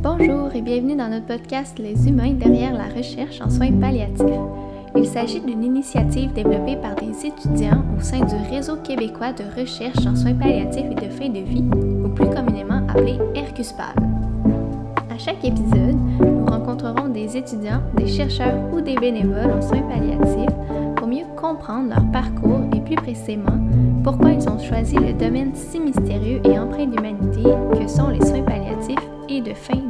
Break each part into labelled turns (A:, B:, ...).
A: Bonjour et bienvenue dans notre podcast Les humains derrière la recherche en soins palliatifs. Il s'agit d'une initiative développée par des étudiants au sein du Réseau québécois de recherche en soins palliatifs et de fin de vie, ou plus communément appelé RQSPAL. À chaque épisode, nous rencontrerons des étudiants, des chercheurs ou des bénévoles en soins palliatifs pour mieux comprendre leur parcours et plus précisément pourquoi ils ont choisi le domaine si mystérieux et empreint d'humanité que sont les soins palliatifs et de fin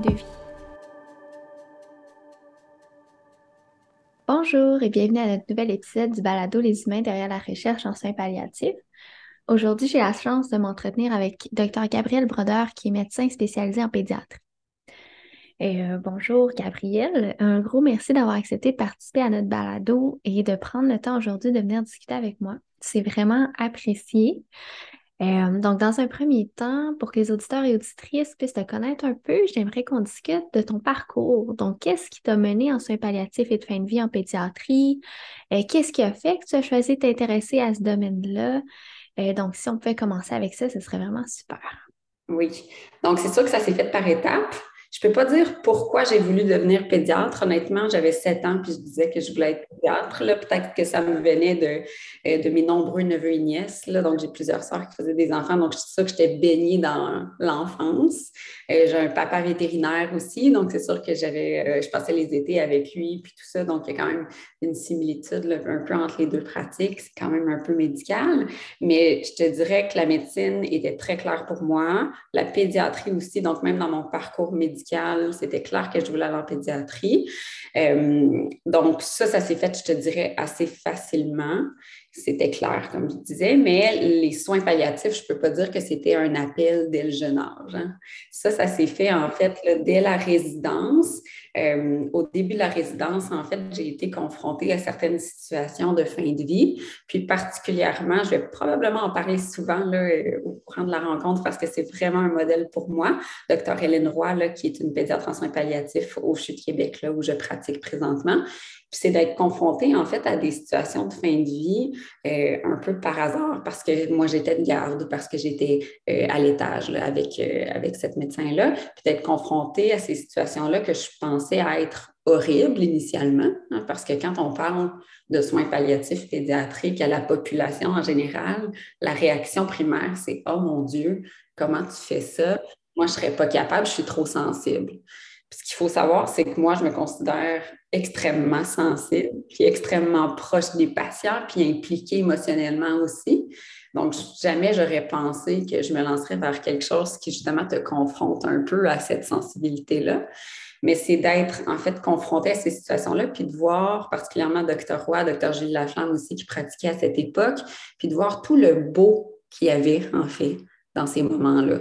A: Bonjour et bienvenue à notre nouvel épisode du balado Les humains derrière la recherche en soins palliatifs. Aujourd'hui, j'ai la chance de m'entretenir avec Dr Gabriel Brodeur, qui est médecin spécialisé en pédiatrie. Euh, bonjour Gabriel, un gros merci d'avoir accepté de participer à notre balado et de prendre le temps aujourd'hui de venir discuter avec moi. C'est vraiment apprécié. Euh, donc, dans un premier temps, pour que les auditeurs et auditrices puissent te connaître un peu, j'aimerais qu'on discute de ton parcours. Donc, qu'est-ce qui t'a mené en soins palliatifs et de fin de vie en pédiatrie? Euh, qu'est-ce qui a fait que tu as choisi de t'intéresser à ce domaine-là? Euh, donc, si on pouvait commencer avec ça, ce serait vraiment super.
B: Oui. Donc, c'est sûr que ça s'est fait par étapes. Je peux pas dire pourquoi j'ai voulu devenir pédiatre. Honnêtement, j'avais sept ans puis je disais que je voulais être pédiatre. Peut-être que ça me venait de, euh, de mes nombreux neveux et nièces. Donc, j'ai plusieurs sœurs qui faisaient des enfants. Donc, c'est sûr que j'étais baignée dans l'enfance. Euh, j'ai un papa vétérinaire aussi. Donc, c'est sûr que j'avais, euh, je passais les étés avec lui puis tout ça. Donc, il y a quand même une similitude un peu entre les deux pratiques. C'est quand même un peu médical. Mais je te dirais que la médecine était très claire pour moi. La pédiatrie aussi. Donc, même dans mon parcours médical, c'était clair que je voulais aller en pédiatrie. Euh, donc, ça, ça s'est fait, je te dirais, assez facilement. C'était clair, comme je disais, mais les soins palliatifs, je ne peux pas dire que c'était un appel dès le jeune âge. Hein. Ça, ça s'est fait en fait dès la résidence. Euh, au début de la résidence, en fait, j'ai été confrontée à certaines situations de fin de vie. Puis particulièrement, je vais probablement en parler souvent là, euh, au courant de la rencontre parce que c'est vraiment un modèle pour moi. Docteur Hélène Roy, qui est une pédiatre en soins palliatifs au CHU de Québec, là, où je pratique présentement c'est d'être confronté en fait à des situations de fin de vie euh, un peu par hasard parce que moi j'étais de garde, parce que j'étais à l'étage avec, avec cette médecin-là, puis d'être confronté à ces situations-là que je pensais être horribles initialement, hein, parce que quand on parle de soins palliatifs pédiatriques à la population en général, la réaction primaire, c'est Oh mon Dieu, comment tu fais ça? Moi, je ne serais pas capable, je suis trop sensible ce qu'il faut savoir, c'est que moi, je me considère extrêmement sensible, puis extrêmement proche des patients, puis impliquée émotionnellement aussi. Donc, jamais j'aurais pensé que je me lancerais vers quelque chose qui justement te confronte un peu à cette sensibilité-là. Mais c'est d'être en fait confronté à ces situations-là, puis de voir particulièrement Dr. Roy, Dr. Gilles Laflamme aussi qui pratiquait à cette époque, puis de voir tout le beau qu'il y avait en fait dans ces moments-là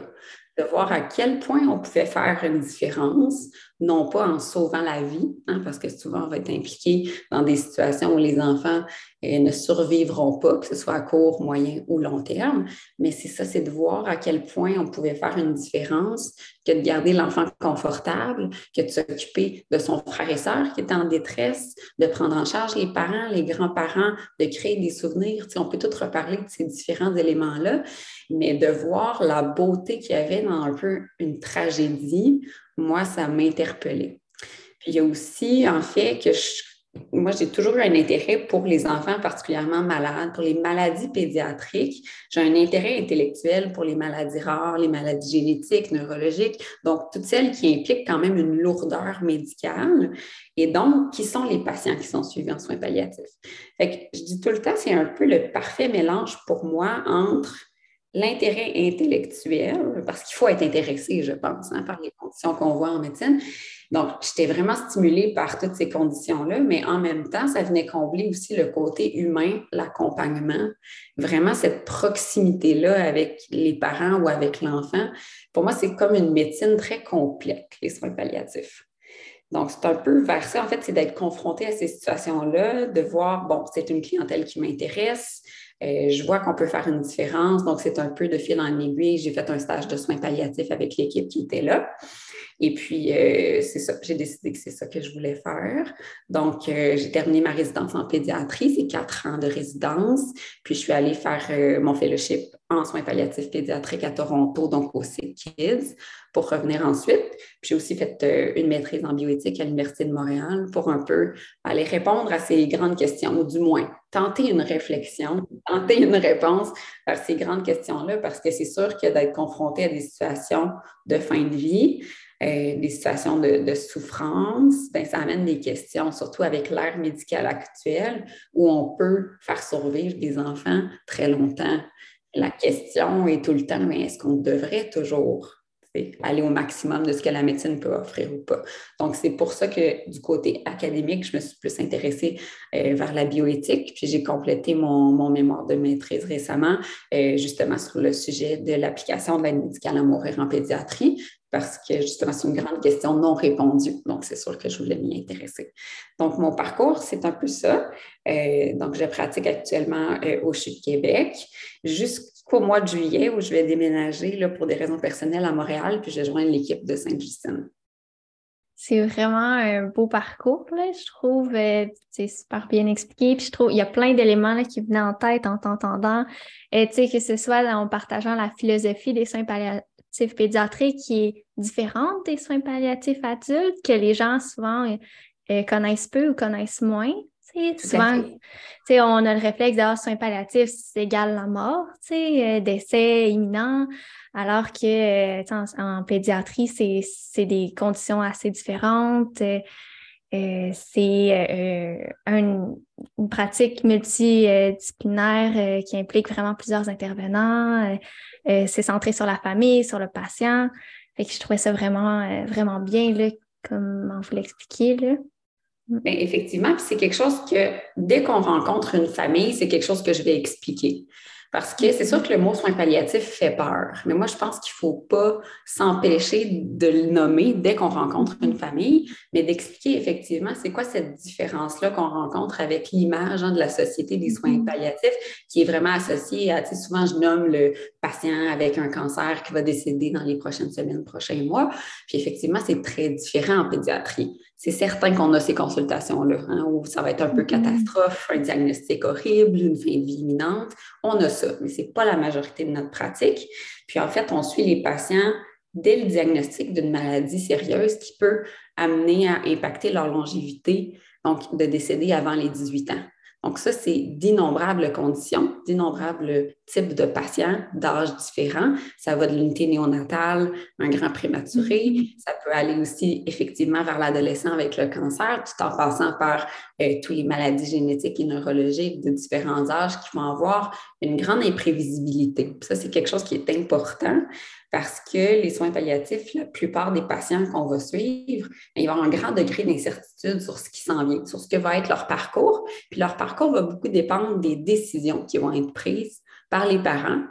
B: de voir à quel point on pouvait faire une différence, non pas en sauvant la vie, hein, parce que souvent on va être impliqué dans des situations où les enfants euh, ne survivront pas, que ce soit à court, moyen ou long terme, mais c'est ça, c'est de voir à quel point on pouvait faire une différence, que de garder l'enfant confortable, que de s'occuper de son frère et sœur qui étaient en détresse, de prendre en charge les parents, les grands-parents, de créer des souvenirs. on peut tout reparler de ces différents éléments-là, mais de voir la beauté qu'il y avait dans un peu une tragédie, moi, ça m'interpellait. Puis il y a aussi, en fait, que moi, j'ai toujours eu un intérêt pour les enfants particulièrement malades, pour les maladies pédiatriques. J'ai un intérêt intellectuel pour les maladies rares, les maladies génétiques, neurologiques, donc toutes celles qui impliquent quand même une lourdeur médicale. Et donc, qui sont les patients qui sont suivis en soins palliatifs? Fait que je dis tout le temps, c'est un peu le parfait mélange pour moi entre l'intérêt intellectuel, parce qu'il faut être intéressé, je pense, hein, par les conditions qu'on voit en médecine. Donc, j'étais vraiment stimulée par toutes ces conditions-là, mais en même temps, ça venait combler aussi le côté humain, l'accompagnement, vraiment cette proximité-là avec les parents ou avec l'enfant. Pour moi, c'est comme une médecine très complète, les soins palliatifs. Donc, c'est un peu vers ça, en fait, c'est d'être confronté à ces situations-là, de voir, bon, c'est une clientèle qui m'intéresse, euh, je vois qu'on peut faire une différence. Donc, c'est un peu de fil en aiguille. J'ai fait un stage de soins palliatifs avec l'équipe qui était là. Et puis, euh, c'est ça, j'ai décidé que c'est ça que je voulais faire. Donc, euh, j'ai terminé ma résidence en pédiatrie, c'est quatre ans de résidence. Puis, je suis allée faire mon fellowship en soins palliatifs pédiatriques à Toronto, donc au Kids, pour revenir ensuite. J'ai aussi fait euh, une maîtrise en bioéthique à l'Université de Montréal pour un peu aller répondre à ces grandes questions, ou du moins tenter une réflexion, tenter une réponse à ces grandes questions-là, parce que c'est sûr que d'être confronté à des situations de fin de vie, euh, des situations de, souffrance, ben, ça amène des questions, surtout avec l'ère médicale actuelle, où on peut faire survivre des enfants très longtemps. La question est tout le temps, mais est-ce qu'on devrait toujours aller au maximum de ce que la médecine peut offrir ou pas? Donc, c'est pour ça que du côté académique, je me suis plus intéressée euh, vers la bioéthique. Puis j'ai complété mon, mémoire de maîtrise récemment, euh, justement sur le sujet de l'application de l'aide médicale à mourir en pédiatrie parce que justement, c'est une grande question non répondue. Donc, c'est sûr que je voulais m'y intéresser. Donc, mon parcours, c'est un peu ça. Euh, donc, je pratique actuellement euh, au CHU de Québec jusqu'au mois de juillet où je vais déménager là, pour des raisons personnelles à Montréal, puis je vais l'équipe de Sainte-Justine.
A: C'est vraiment un beau parcours, là, je trouve. Euh, c'est super bien expliqué. Puis je trouve il y a plein d'éléments qui venaient en tête en t'entendant. Et que ce soit en partageant la philosophie des soins palliatifs pédiatrique qui est différente des soins palliatifs adultes, que les gens souvent euh, euh, connaissent peu ou connaissent moins. souvent, on a le réflexe d'avoir soins palliatifs, c'est égal la mort, euh, décès imminent, alors que en, pédiatrie, c'est des conditions assez différentes. C'est une, pratique multidisciplinaire qui implique vraiment plusieurs intervenants. Euh, c'est centré sur la famille, sur le patient. Que je trouvais ça vraiment, euh, vraiment bien, là, comme vous l'expliquez. Là.
B: Bien, effectivement, c'est quelque chose que dès qu'on rencontre une famille, c'est quelque chose que je vais expliquer. Parce que c'est sûr que le mot soins palliatifs fait peur, mais moi, je pense qu'il ne faut pas s'empêcher de le nommer dès qu'on rencontre une famille, mais d'expliquer effectivement c'est quoi cette différence-là qu'on rencontre avec l'image hein, de la société des soins mm-hmm. palliatifs qui est vraiment associée à, tu sais, souvent je nomme le patient avec un cancer qui va décéder dans les prochaines semaines, prochains mois. Puis effectivement, c'est très différent en pédiatrie c'est certain qu'on a ces consultations-là, hein, où ça va être un peu mm-hmm. catastrophe, un diagnostic horrible, une fin de vie imminente. On a ça, mais ce n'est pas la majorité de notre pratique. Puis en fait, on suit les patients dès le diagnostic d'une maladie sérieuse qui peut amener à impacter leur longévité, donc de décéder avant les 18 ans. Donc, ça, c'est d'innombrables conditions, d'innombrables types de patients d'âge différents. Ça va de l'unité néonatale, un grand prématuré. Mm-hmm. Ça peut aller aussi effectivement vers l'adolescent avec le cancer, tout en passant par euh, toutes les maladies génétiques et neurologiques de différents âges qui vont avoir une grande imprévisibilité. Ça, c'est quelque chose qui est important parce que les soins palliatifs, la plupart des patients qu'on va suivre, ben, ils vont avoir un grand degré d'incertitude sur ce qui s'en vient, sur ce que va être leur parcours. Puis leur parcours va beaucoup dépendre des décisions qui vont être prises par les parents.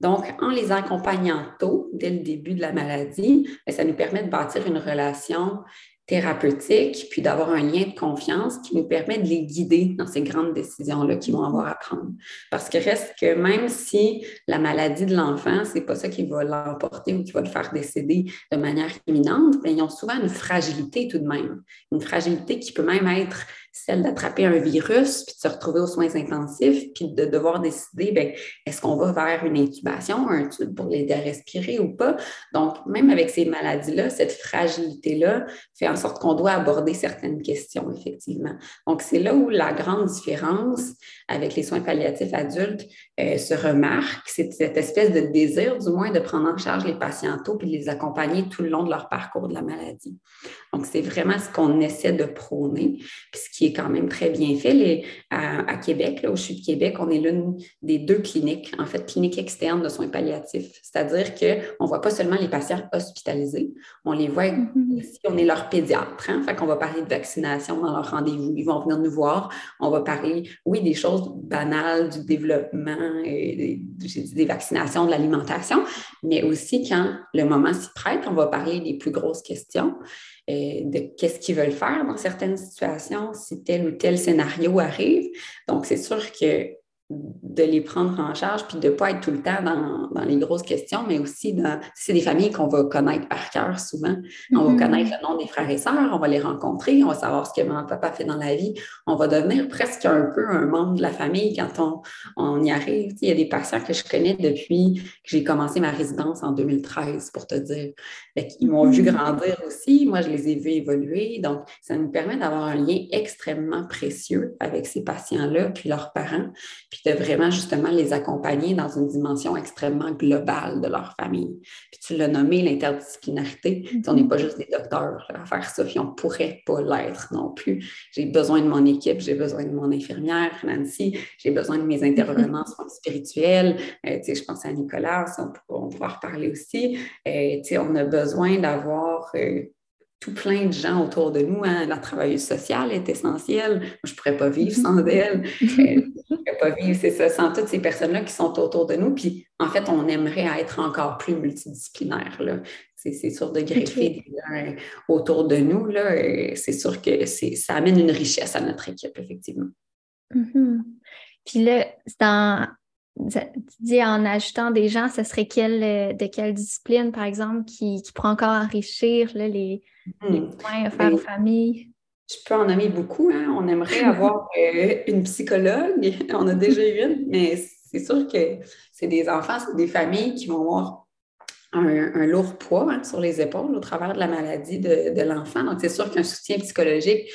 B: Donc, en les accompagnant tôt, dès le début de la maladie, ben, ça nous permet de bâtir une relation thérapeutique, puis d'avoir un lien de confiance qui nous permet de les guider dans ces grandes décisions-là qu'ils vont avoir à prendre. Parce que reste que même si la maladie de l'enfant, c'est pas ça qui va l'emporter ou qui va le faire décéder de manière imminente, bien, ils ont souvent une fragilité tout de même. Une fragilité qui peut même être celle d'attraper un virus, puis de se retrouver aux soins intensifs, puis de devoir décider, ben, est-ce qu'on va vers une intubation, un tube pour l'aider à respirer ou pas? Donc, même avec ces maladies-là, cette fragilité-là fait en sorte qu'on doit aborder certaines questions, effectivement. Donc, c'est là où la grande différence avec les soins palliatifs adultes euh, se remarque, c'est cette espèce de désir, du moins, de prendre en charge les patients tôt puis de les accompagner tout le long de leur parcours de la maladie. Donc, c'est vraiment ce qu'on essaie de prôner, puis ce qui est quand même très bien fait. à, Québec, là, au CHU de Québec, on est l'une des deux cliniques, en fait, cliniques externes de soins palliatifs. C'est-à-dire qu'on ne voit pas seulement les patients hospitalisés, on les voit mm-hmm. si on est leur pédiatre. Hein? Fait qu'on va parler de vaccination dans leur rendez-vous. Ils vont venir nous voir. On va parler, oui, des choses banales, du développement, et des, des vaccinations, de l'alimentation, mais aussi quand le moment s'y prête, on va parler des plus grosses questions. Euh, de qu'est-ce qu'ils veulent faire dans certaines situations si tel ou tel scénario arrive. Donc, c'est sûr que de les prendre en charge, puis de ne pas être tout le temps dans, les grosses questions, mais aussi dans. C'est des familles qu'on va connaître par cœur souvent. On va mm-hmm. connaître le nom des frères et sœurs, on va les rencontrer, on va savoir ce que maman papa fait dans la vie. On va devenir presque un peu un membre de la famille quand on, on y arrive. Il y a des patients que je connais depuis que j'ai commencé ma résidence en 2013, pour te dire. Ils m'ont vu mm-hmm. grandir aussi. Moi, je les ai vus évoluer. Donc, ça nous permet d'avoir un lien extrêmement précieux avec ces patients-là, puis leurs parents puis de vraiment justement les accompagner dans une dimension extrêmement globale de leur famille. Puis tu l'as nommé, l'interdisciplinarité. On n'est pas juste des docteurs à faire ça, puis on ne pourrait pas l'être non plus. J'ai besoin de mon équipe, j'ai besoin de mon infirmière, Nancy, j'ai besoin de mes intervenants spirituels. Euh, tu sais, je pense à Nicolas, on, on pourra reparler aussi. Euh, tu sais, on a besoin d'avoir euh, tout plein de gens autour de nous. Hein. La travailleuse sociale est essentielle. je ne pourrais pas vivre sans elle. Euh, je ne pourrais pas vivre, c'est ça, sans toutes ces personnes-là qui sont autour de nous. Puis, en fait, on aimerait être encore plus multidisciplinaire. C'est sûr de greffer des gens autour de nous. C'est sûr que ça amène une richesse à notre équipe, effectivement.
A: Mm-hmm. Puis là, dans, tu dis en ajoutant des gens, ce serait quelle, de quelle discipline, par exemple, qui, qui pourrait encore enrichir les, les hmm. points à faire aux familles?
B: Je peux en nommer beaucoup. Hein. On aimerait avoir euh, une psychologue. On a déjà eu une, mais c'est sûr que c'est des enfants, c'est des familles qui vont avoir un, lourd poids hein, sur les épaules au travers de la maladie de, de l'enfant. Donc, c'est sûr qu'un soutien psychologique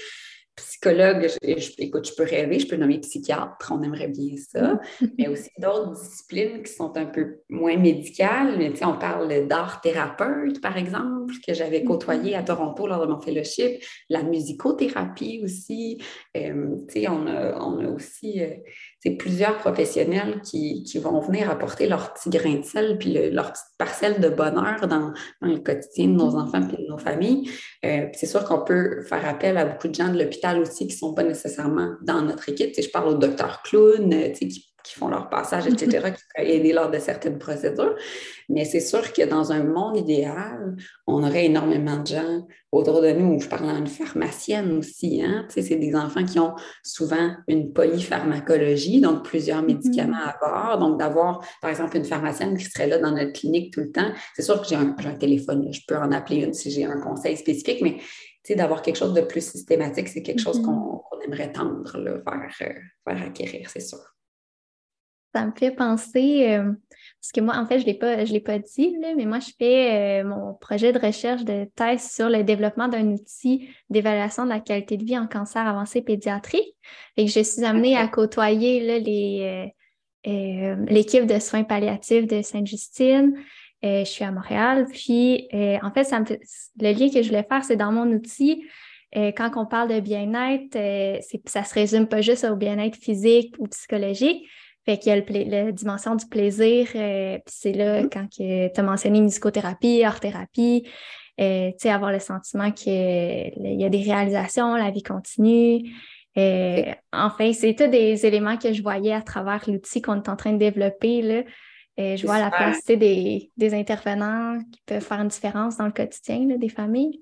B: psychologue, je, écoute, je peux rêver, je peux nommer psychiatre, on aimerait bien ça, mais aussi d'autres disciplines qui sont un peu moins médicales. Mais, on parle d'art thérapeute, par exemple, que j'avais côtoyé à Toronto lors de mon fellowship, la musicothérapie aussi. Euh, on, a, on, a, aussi euh, c'est plusieurs professionnels qui, vont venir apporter leur petit grain de sel puis leur petite parcelle de bonheur dans, le quotidien de nos enfants et de nos familles. Euh, c'est sûr qu'on peut faire appel à beaucoup de gens de l'hôpital aussi qui ne sont pas nécessairement dans notre équipe. je parle au docteur clown euh, qui qui font leur passage, etc., qui pourraient aider lors de certaines procédures. Mais c'est sûr que dans un monde idéal, on aurait énormément de gens autour de nous. Je parle d'une pharmacienne aussi. Hein? c'est des enfants qui ont souvent une polypharmacologie, donc plusieurs mm-hmm. médicaments à bord. Donc, d'avoir, par exemple, une pharmacienne qui serait là dans notre clinique tout le temps. C'est sûr que j'ai un, téléphone, je peux en appeler une si j'ai un conseil spécifique, mais d'avoir quelque chose de plus systématique, c'est quelque chose mm-hmm. qu'on aimerait tendre vers, euh, vers acquérir, c'est sûr.
A: Ça me fait penser, euh, parce que moi, en fait, je ne l'ai pas dit, mais moi, je fais euh, mon projet de recherche de thèse sur le développement d'un outil d'évaluation de la qualité de vie en cancer avancé pédiatrique. Et que je suis amenée à côtoyer euh, l'équipe de soins palliatifs de Sainte-Justine. je suis à Montréal. Puis, en fait, ça le lien que je voulais faire, c'est dans mon outil. quand on parle de bien-être, ça se résume pas juste au bien-être physique ou psychologique, fait qu'il y a la dimension du plaisir, euh, puis c'est là, mm-hmm. quand tu as mentionné musicothérapie, art-thérapie, euh, tu sais, avoir le sentiment qu'il y a des réalisations, la vie continue. Euh, enfin, c'est tous des éléments que je voyais à travers l'outil qu'on est en train de développer. Là. je vois la place des, des, intervenants qui peuvent faire une différence dans le quotidien des familles.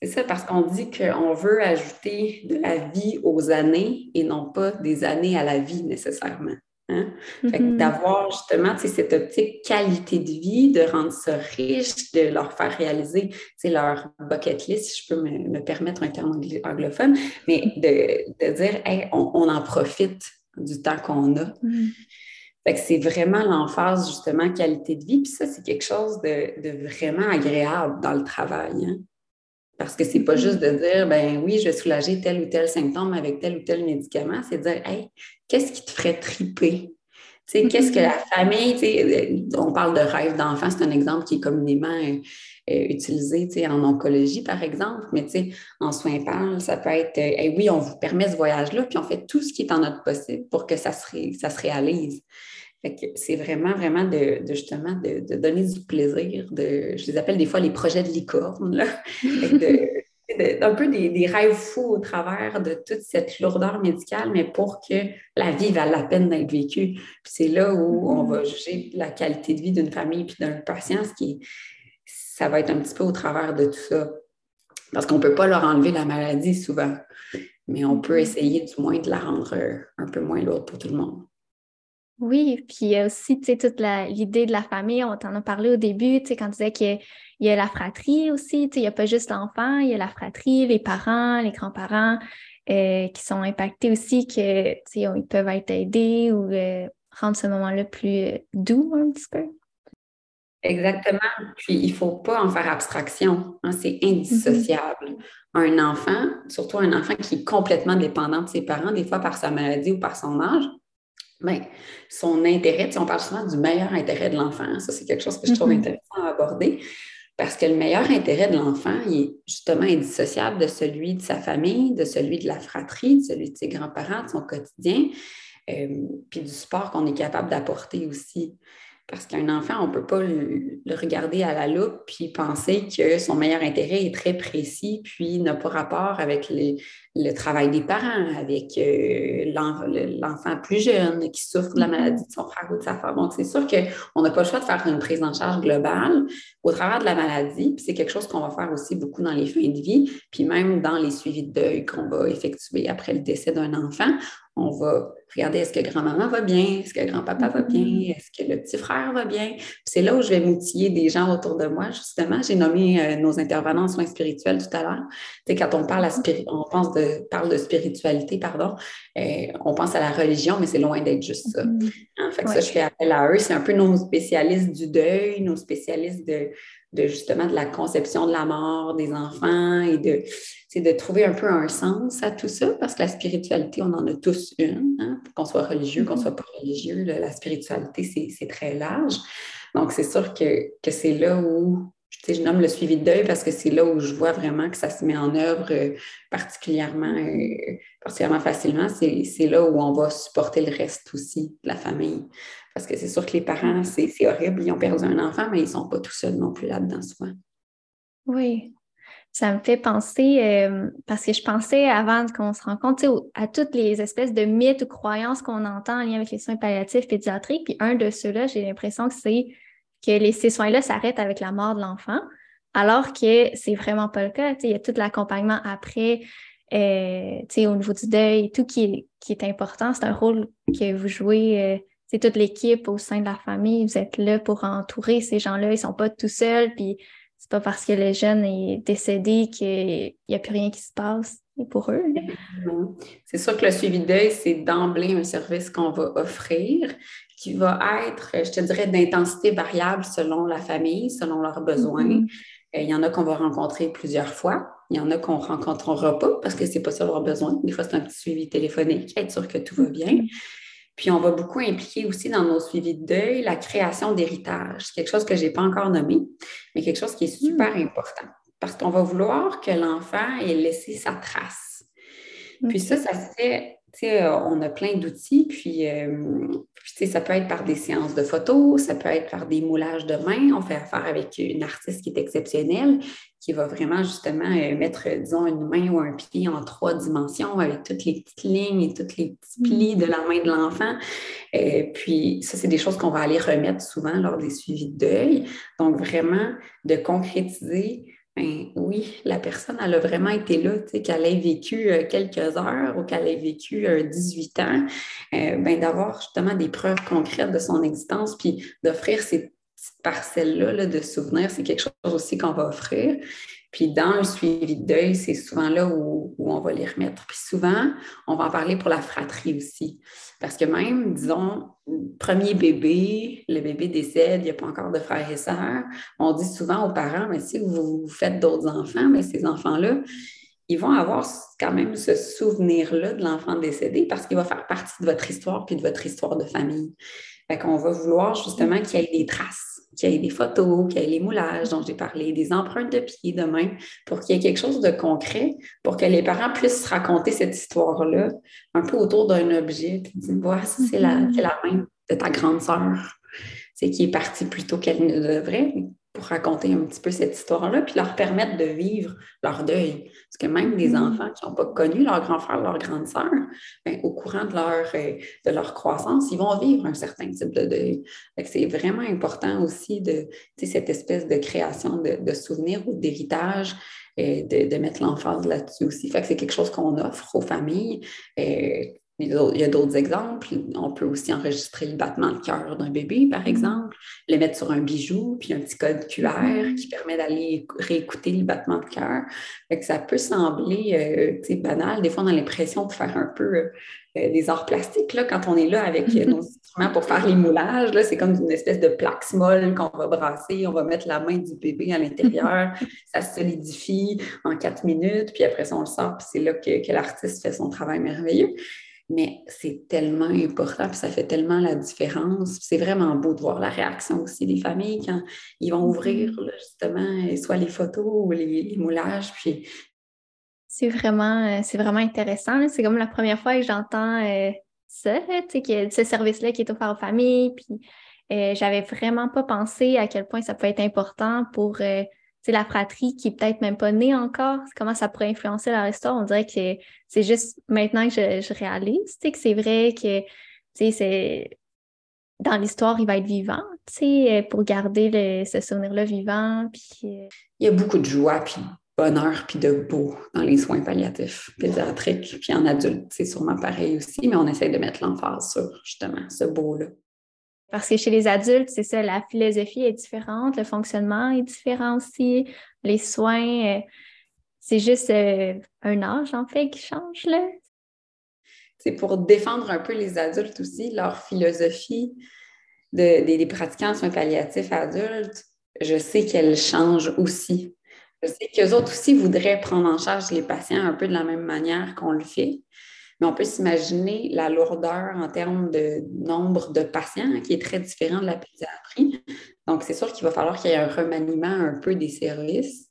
B: C'est ça, parce qu'on dit qu'on veut ajouter de la vie aux années et non pas des années à la vie nécessairement. Hein? Mm-hmm. D'avoir justement cette optique qualité de vie, de rendre ça riche, de leur faire réaliser leur bucket list, si je peux me, permettre un terme anglophone, mais de, dire on, en profite du temps qu'on a. Mm. c'est vraiment l'emphase justement qualité de vie. Puis ça, c'est quelque chose de, vraiment agréable dans le travail. Hein? Parce que c'est pas juste de dire, ben oui, je vais soulager tel ou tel symptôme avec tel ou tel médicament, c'est de dire, hey, qu'est-ce qui te ferait triper? Qu'est-ce que la famille, euh, on parle de rêve d'enfant, c'est un exemple qui est communément euh, euh, utilisé en oncologie, par exemple, mais en soins PAL, ça peut être oui, on vous permet ce voyage-là, puis on fait tout ce qui est en notre possible pour que ça se, ça se réalise c'est vraiment, vraiment de, justement de, donner du plaisir. De, je les appelle des fois les projets de licorne, là. un peu des, rêves fous au travers de toute cette lourdeur médicale, mais pour que la vie vaille la peine d'être vécue. c'est là où on va juger la qualité de vie d'une famille puis d'un patient, ce qui ça va être un petit peu au travers de tout ça. Parce qu'on ne peut pas leur enlever la maladie souvent, mais on peut essayer du moins de la rendre un peu moins lourde pour tout le monde.
A: Oui, puis il y a aussi, tu sais, toute l'idée de la famille, on t'en a parlé au début, tu sais, quand tu disais qu'il y, a la fratrie aussi, tu sais, il n'y a pas juste l'enfant, il y a la fratrie, les parents, les grands-parents euh, qui sont impactés aussi, que, tu sais, ils peuvent être aidés ou euh, rendre ce moment-là plus euh, doux un petit peu.
B: Exactement. Puis il ne faut pas en faire abstraction. Hein, c'est indissociable. Mm-hmm. Un enfant, surtout un enfant qui est complètement dépendant de ses parents, des fois par sa maladie ou par son âge, bien, son intérêt, on parle souvent du meilleur intérêt de l'enfant. Ça, c'est quelque chose que je trouve mm-hmm. intéressant à aborder. Parce que le meilleur intérêt de l'enfant, il est justement indissociable de celui de sa famille, de celui de la fratrie, de celui de ses grands-parents, de son quotidien, euh, puis du support qu'on est capable d'apporter aussi. Parce qu'un enfant, on ne peut pas le, regarder à la loupe puis penser que son meilleur intérêt est très précis puis n'a pas rapport avec le travail des parents, avec euh, l'enfant plus jeune qui souffre de la mm-hmm. maladie de son frère ou de sa femme. Donc, c'est sûr qu'on n'a pas le choix de faire une prise en charge globale au travers de la maladie. Puis c'est quelque chose qu'on va faire aussi beaucoup dans les fins de vie, puis même dans les suivis de deuil qu'on va effectuer après le décès d'un enfant on va regarder est-ce que grand-maman va bien, est-ce que grand-papa va bien, mm-hmm. est-ce que le petit frère va bien. C'est là où je vais m'outiller des gens autour de moi, justement. J'ai nommé euh, nos intervenants en soins spirituels tout à l'heure. Tu quand on parle, à on pense de, parle de spiritualité, pardon, euh, on pense à la religion, mais c'est loin d'être juste ça. Mm-hmm. Hein, fait que ça, je fais appel à eux. C'est un peu nos spécialistes du deuil, nos spécialistes de, de justement de la conception de la mort des enfants et de, de trouver un peu un sens à tout ça, parce que la spiritualité, on en a tous une, hein, qu'on soit religieux, qu'on mm-hmm. soit pas religieux, la spiritualité, c'est très large. Donc, c'est sûr que, que c'est là où je nomme le suivi de deuil parce que c'est là où je vois vraiment que ça se met en œuvre euh, particulièrement, euh, particulièrement facilement. C'est là où on va supporter le reste aussi de la famille. Parce que c'est sûr que les parents, c'est horrible, ils ont perdu un enfant, mais ils ne sont pas tout seuls non plus là-dedans souvent.
A: Oui. Ça me fait penser, euh, parce que je pensais avant qu'on se rencontre à toutes les espèces de mythes ou croyances qu'on entend en lien avec les soins palliatifs pédiatriques. Puis un de ceux-là, j'ai l'impression que c'est que les, ces soins-là s'arrêtent avec la mort de l'enfant, alors que c'est vraiment pas le cas. Il y a tout l'accompagnement après, euh, au niveau du deuil, tout qui est, qui est important. C'est un rôle que vous jouez. Euh, c'est toute l'équipe au sein de la famille. Vous êtes là pour entourer ces gens-là. Ils ne sont pas tout seuls. Puis c'est pas parce que le jeune est décédé qu'il n'y a plus rien qui se passe pour eux.
B: C'est sûr que le suivi de deuil, c'est d'emblée un service qu'on va offrir qui va être, je te dirais, d'intensité variable selon la famille, selon leurs besoins. Mm-hmm. Euh, il y en a qu'on va rencontrer plusieurs fois. Il y en a qu'on ne rencontrera pas parce que ce n'est pas ça leurs besoins. Des fois, c'est un petit suivi téléphonique, être sûr que tout va bien. Puis on va beaucoup impliquer aussi dans nos suivis de deuil la création d'héritage, quelque chose que je n'ai pas encore nommé, mais quelque chose qui est super mm. important. Parce qu'on va vouloir que l'enfant ait laissé sa trace. Puis ça, ça se fait sais, euh, on a plein d'outils, puis, euh, ça peut être par des séances de photos, ça peut être par des moulages de mains. On fait affaire avec une artiste qui est exceptiennelle, qui va vraiment justement euh, mettre, disons, une main ou un pied en trois dimensions avec toutes les petites lignes et tous les petits plis de la main de l'enfant. Et puis, ça, c'est des choses qu'on va aller remettre souvent lors des suivis de deuil. Donc, vraiment, de concrétiser ben oui, la personne, elle a vraiment été là, qu'elle ait vécu euh, quelques heures ou qu'elle ait vécu 18 euh, ans, euh, ben, d'avoir justement des preuves concrètes de son existence, puis d'offrir ces petites parcelles-là de souvenirs, c'est quelque chose aussi qu'on va offrir. Puis dans le suivi de deuil, c'est souvent là où, on va les remettre. Puis souvent, on va en parler pour la fratrie aussi. Parce que même, disons, premier bébé, le bébé décède, il n'y a pas encore de frères et sœurs. On dit souvent aux parents, mais si vous, faites d'autres enfants, mais ces enfants-là, ils vont avoir quand même ce souvenir-là de l'enfant décédé parce qu'il va faire partie de votre histoire puis de votre histoire de famille. Fait qu'on va vouloir justement qu'il y ait des traces qu'il y ait des photos, qu'il y ait les moulages dont j'ai parlé, des empreintes de pieds de main, pour qu'il y ait quelque chose de concret, pour que les parents puissent raconter cette histoire-là un peu autour d'un objet, puis dire, voilà, c'est la, mm-hmm. la main de ta grande sœur, c'est qui est partie plus tôt qu'elle ne devrait, pour raconter un petit peu cette histoire-là, puis leur permettre de vivre leur deuil. Parce que même des mm. enfants qui n'ont pas connu leur grand frère, leur grande sœur, ben, au courant de leur, euh, de leur croissance, ils vont vivre un certain type de deuil. C'est vraiment important aussi de cette espèce de création de, de souvenirs ou d'héritage de, de, mettre l'emphase là-dessus aussi. Fait que c'est quelque chose qu'on offre aux familles. Euh, il y a d'autres exemples. On peut aussi enregistrer le battement de cœur d'un bébé, par mm-hmm. exemple, le mettre sur un bijou, puis un petit code QR mm-hmm. qui permet d'aller réécouter le battement de cœur. Ça peut sembler euh, banal. Des fois, on a l'impression de faire un peu euh, des arts plastiques là, quand on est là avec euh, nos instruments pour faire les moulages. C'est comme une espèce de plaque molle qu'on va brasser. On va mettre la main du bébé à l'intérieur. ça se solidifie en quatre minutes, puis après ça, on le sort, puis c'est là que, que l'artiste fait son travail merveilleux mais c'est tellement important, puis ça fait tellement la différence. C'est vraiment beau de voir la réaction aussi des familles quand ils vont ouvrir mm-hmm. justement soit les photos ou les, moulages. Puis...
A: C'est vraiment, euh, c'est vraiment intéressant. C'est comme la première fois que j'entends euh, ça, que ce service-là qui est offert aux familles. Puis euh, j'avais vraiment pas pensé à quel point ça peut être important pour c'est la fratrie qui peut-être même pas née encore, comment ça pourrait influencer leur histoire? On dirait que c'est juste maintenant que je, réalise que c'est vrai que c'est dans l'histoire, il va être vivant pour garder ce souvenir-là vivant. Puis, euh,
B: Il y a beaucoup de joie, puis bonheur, puis de beau dans les soins palliatifs pédiatriques, puis en adulte, c'est sûrement pareil aussi, mais on essaie de mettre l'emphase sur justement ce beau-là.
A: Parce que chez les adultes, c'est ça, la philosophie est différente, le fonctionnement est différent aussi, les soins, euh, c'est juste euh, un âge en fait qui change là.
B: C'est pour défendre un peu les adultes aussi, leur philosophie des, pratiquants en soins palliatifs adultes, je sais qu'elle change aussi. Je sais qu'eux autres aussi voudraient prendre en charge les patients un peu de la même manière qu'on le fait mais on peut s'imaginer la lourdeur en termes de nombre de patients qui est très différent de la pédiatrie. Donc, c'est sûr qu'il va falloir qu'il y ait un remaniement un peu des services.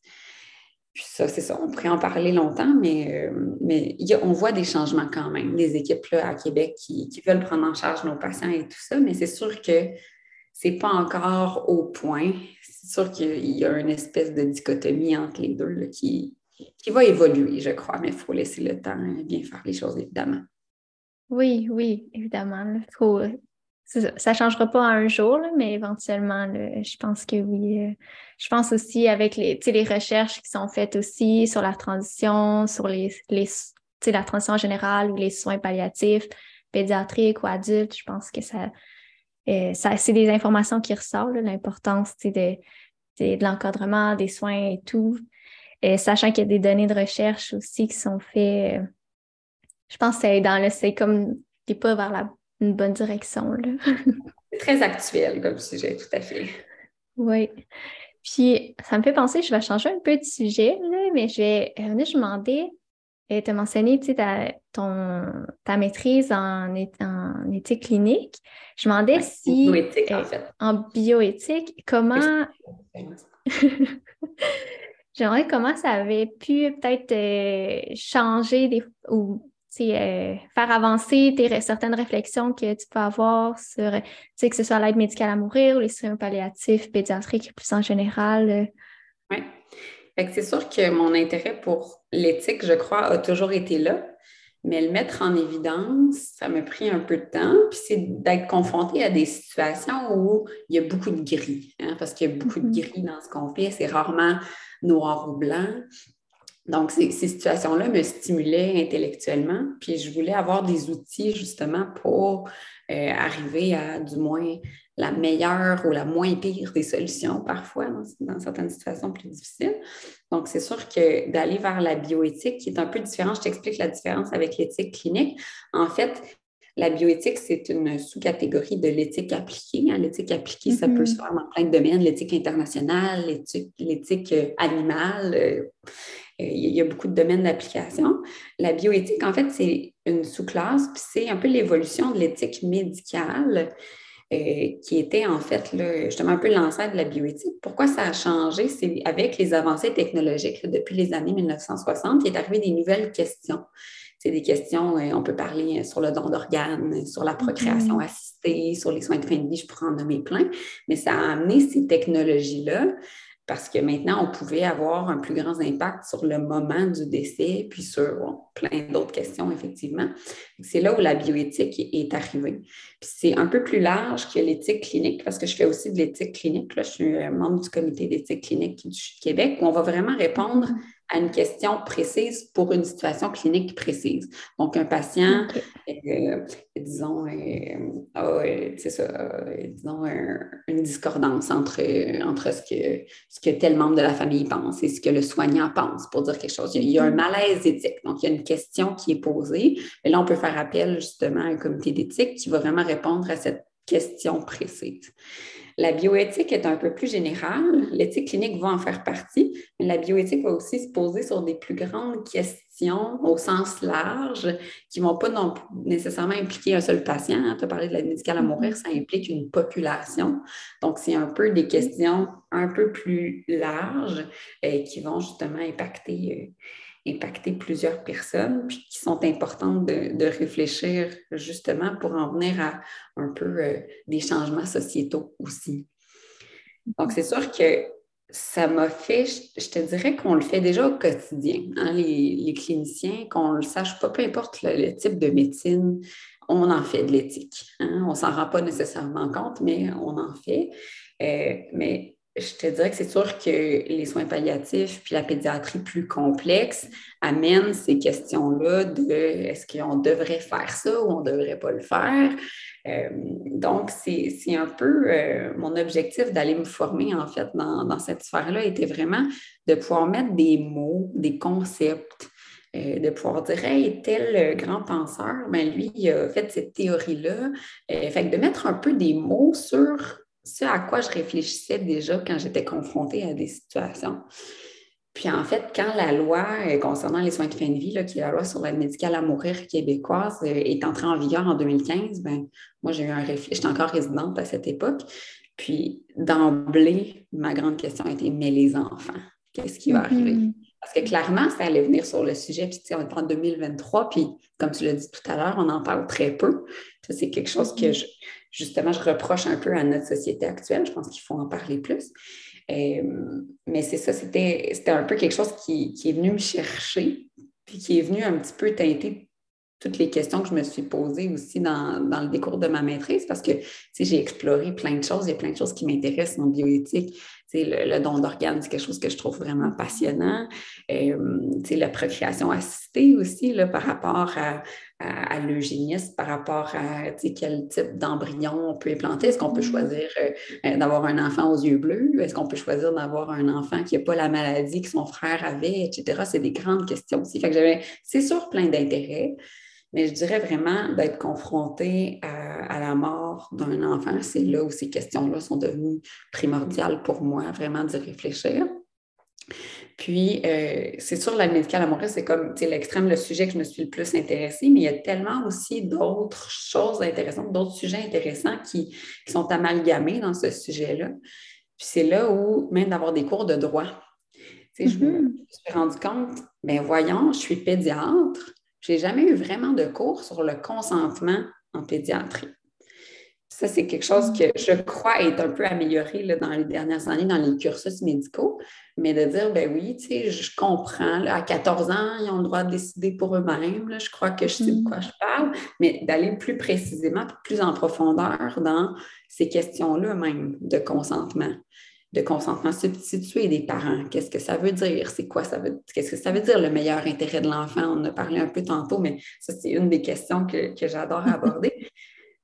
B: Puis ça, c'est ça, on pourrait en parler longtemps, mais, euh, on voit des changements quand même, des équipes là, à Québec qui, veulent prendre en charge nos patients et tout ça, mais c'est sûr que ce n'est pas encore au point. C'est sûr qu'il y a une espèce de dichotomie entre les deux qui, qui va évoluer, je crois, mais il faut laisser le temps bien faire les choses, évidemment.
A: Oui, oui, évidemment. ça ne changera pas un jour, mais éventuellement, je pense que oui. Euh, je pense aussi avec les, les recherches qui sont faites aussi sur la transition, sur les, les la transition générale ou les soins palliatifs, pédiatriques ou adultes, je pense que ça, euh, ça c'est des informations qui ressortent, l'importance de, de, de l'encadrement, des soins et tout sachant qu'il y a des données de recherche aussi qui sont faites, euh, je pense que c'est dans le, c'est comme qui pas vers la, une bonne direction.
B: c'est très actuel comme sujet, tout à fait.
A: Oui. Puis, ça me fait penser, je vais changer un peu de sujet, mais je vais venir je demander, tu as mentionné ta, ton, ta maîtrise en, en éthique clinique. Je me demandais si.
B: Bioéthique, en euh, fait.
A: En bioéthique, comment. J'aimerais comment ça avait pu peut-être euh, changer des, ou euh, faire avancer certaines réflexions que tu peux avoir sur que ce soit l'aide médicale à mourir ou les soins palliatifs, pédiatriques plus en général. Euh.
B: Oui. C'est sûr que mon intérêt pour l'éthique, je crois, a toujours été là. Mais le mettre en évidence, ça m'a pris un peu de temps. Puis c'est d'être confronté à des situations où il y a beaucoup de gris, hein, parce qu'il y a beaucoup de mm-hmm. gris dans ce qu'on fait. C'est rarement noir ou blanc. Donc, ces, situations-là me stimulaient intellectuellement, puis je voulais avoir des outils justement pour euh, arriver à du moins la meilleure ou la moins pire des solutions parfois dans, certaines situations plus difficiles. Donc, c'est sûr que d'aller vers la bioéthique, qui est un peu différent, je t'explique la différence avec l'éthique clinique. En fait, la bioéthique, c'est une sous-catégorie de l'éthique appliquée. Hein. L'éthique appliquée, ça peut mm-hmm. se faire dans plein de domaines, l'éthique internationale, l'éthique euh, animale. Euh, il y a beaucoup de domaines d'application. La bioéthique, en fait, c'est une sous-classe, puis c'est un peu l'évolution de l'éthique médicale. Euh, qui était en fait là, justement un peu l'ancêtre de la bioéthique. Pourquoi ça a changé? C'est avec les avancées technologiques depuis les années 1960, il est arrivé des nouvelles questions c'est des questions, euh, on peut parler euh, sur le don d'organes, sur la procréation mm-hmm. assistée, sur les soins de fin de vie, je pourrais en nommer plein, mais ça a amené ces technologies-là parce que maintenant, on pouvait avoir un plus grand impact sur le moment du décès, puis sur plein d'autres questions, effectivement. C'est là où la bioéthique est arrivée. Puis c'est un peu plus large que l'éthique clinique, parce que je fais aussi de l'éthique clinique. Là, je suis membre du comité d'éthique clinique du Québec, où on va vraiment répondre à une question précise pour une situation clinique précise. Donc, un patient, euh, disons, euh, c'est ça, disons, une discordance entre, entre ce, que, ce que tel membre de la famille pense et ce que le soignant pense pour dire quelque chose. Il y a, un mm-hmm. malaise éthique. Donc, il y a une question qui est posée. Et là, on peut faire appel justement à un comité d'éthique qui va vraiment répondre à cette question précise. La bioéthique est un peu plus générale. L'éthique clinique va en faire partie, mais la bioéthique va aussi se poser sur des plus grandes questions au sens large qui ne vont pas non nécessairement impliquer un seul patient. Tu as parlé de l'aide médicale à mourir, ça implique une population. Donc, c'est un peu des questions un peu plus larges euh, qui vont justement impacter. Euh, impacter plusieurs personnes, puis qui sont importantes de, réfléchir justement pour en venir à un peu euh, des changements sociétaux aussi. Donc, c'est sûr que ça m'a fait, je, te dirais qu'on le fait déjà au quotidien, hein, les, cliniciens, qu'on le sache pas, peu importe le, type de médecine, on en fait de l'éthique. Hein. On s'en rend pas nécessairement compte, mais on en fait. Euh, mais je te dirais que c'est sûr que les soins palliatifs puis la pédiatrie plus complexe amènent ces questions-là de est-ce qu'on devrait faire ça ou on ne devrait pas le faire. Euh, donc, c'est un peu euh, mon objectif d'aller me former en fait dans, cette sphère-là était vraiment de pouvoir mettre des mots, des concepts, euh, de pouvoir dire Hey, tel grand penseur, ben lui, il a fait cette théorie-là. fait que de mettre un peu des mots sur ce à quoi je réfléchissais déjà quand j'étais confrontée à des situations. Puis en fait, quand la loi euh, concernant les soins de fin de vie, qui est la loi sur l'aide médicale à mourir québécoise, euh, est entrée en vigueur en 2015, ben, moi j'ai eu un réflexe, j'étais encore résidente à cette époque. Puis d'emblée, ma grande question a été mais les enfants, qu'est-ce qui va mm-hmm. arriver? Parce que clairement, ça allait venir sur le sujet, puis on est en 2023, puis comme tu l'as dit tout à l'heure, on en parle très peu. Ça, c'est quelque chose que je, justement, je reproche un peu à notre société actuelle. Je pense qu'il faut en parler plus. Euh, mais c'est ça, c'était un peu quelque chose qui, est venu me chercher, puis qui est venu un petit peu teinter toutes les questions que je me suis posées aussi dans, le décours de ma maîtrise, parce que j'ai exploré plein de choses, il y a plein de choses qui m'intéressent en bioéthique. Le, le, don d'organes, c'est quelque chose que je trouve vraiment passionnant. Euh, la procréation assistée aussi, là, par rapport à, à, l'eugénisme par rapport à quel type d'embryon on peut implanter. Est-ce qu'on peut mm-hmm. choisir euh, euh, d'avoir un enfant aux yeux bleus? Est-ce qu'on peut choisir d'avoir un enfant qui n'a pas la maladie que son frère avait, etc.? C'est des grandes questions aussi. Fait que j'avais, c'est sûr, plein d'intérêts, mais je dirais vraiment d'être confronté à, à la mort d'un enfant, c'est là où ces questions-là sont devenues primordiales pour moi, vraiment d'y réfléchir. Puis, euh, c'est sûr, l'aide médicale à c'est comme l'extrême, le sujet que je me suis le plus intéressée, mais il y a tellement aussi d'autres choses intéressantes, d'autres sujets intéressants qui, sont amalgamés dans ce sujet-là. Puis c'est là où, même d'avoir des cours de droit, je me mm-hmm. suis rendu compte, bien voyons, je suis pédiatre, je n'ai jamais eu vraiment de cours sur le consentement en pédiatrie. Ça, c'est quelque chose que je crois est un peu amélioré dans les dernières années dans les cursus médicaux, mais de dire, ben oui, tu sais, je comprends, à 14 ans, ils ont le droit de décider pour eux-mêmes, je crois que je sais de quoi mm. je parle, mais d'aller plus précisément, plus en profondeur dans ces questions-là même de consentement de consentement substitué des parents. Qu'est-ce que ça veut dire? C'est quoi ça veut Qu'est-ce que ça veut dire le meilleur intérêt de l'enfant? On en a parlé un peu tantôt, mais ça, c'est une des questions que, que j'adore aborder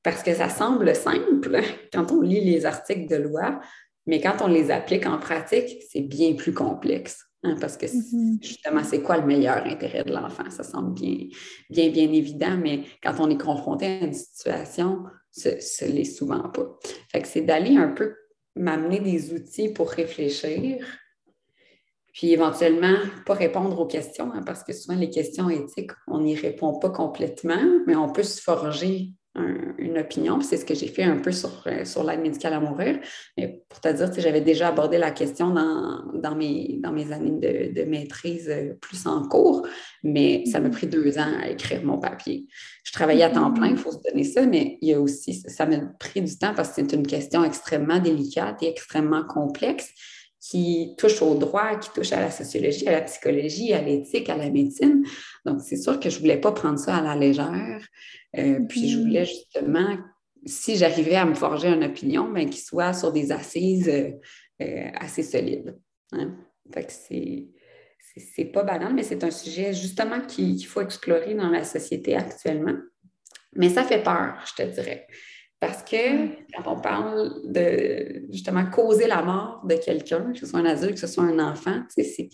B: parce que ça semble simple quand on lit les articles de loi, mais quand on les applique en pratique, c'est bien plus complexe. Hein, parce que mm-hmm. justement, c'est quoi le meilleur intérêt de l'enfant? Ça semble bien, bien, bien évident, mais quand on est confronté à une situation, ce ne l'est souvent pas. Fait que c'est d'aller un peu m'amener des outils pour réfléchir, puis éventuellement, pas répondre aux questions, hein, parce que souvent les questions éthiques, on n'y répond pas complètement, mais on peut se forger une opinion. C'est ce que j'ai fait un peu sur, euh, sur l'aide médicale à mourir. Mais pour te dire, j'avais déjà abordé la question dans, dans, mes, dans mes années de, de, maîtrise euh, plus en cours, mais ça m'a mm-hmm. pris deux ans à écrire mon papier. Je travaillais à temps plein, il faut se donner ça, mais il y a aussi, ça m'a pris du temps parce que c'est une question extrêmement délicate et extrêmement complexe qui touche au droit, qui touche à la sociologie, à la psychologie, à l'éthique, à la médecine. Donc, c'est sûr que je ne voulais pas prendre ça à la légère. Euh, puis, je voulais justement, si j'arrivais à me forger une opinion, ben, qu'il soit sur des assises euh, euh, assez solides. Hein. Fait que c'est, c'est pas banal, mais c'est un sujet justement qu'il faut explorer dans la société actuellement. Mais ça fait peur, je te dirais. Parce que quand on parle de justement causer la mort de quelqu'un, que ce soit un adulte, que ce soit un enfant, c'est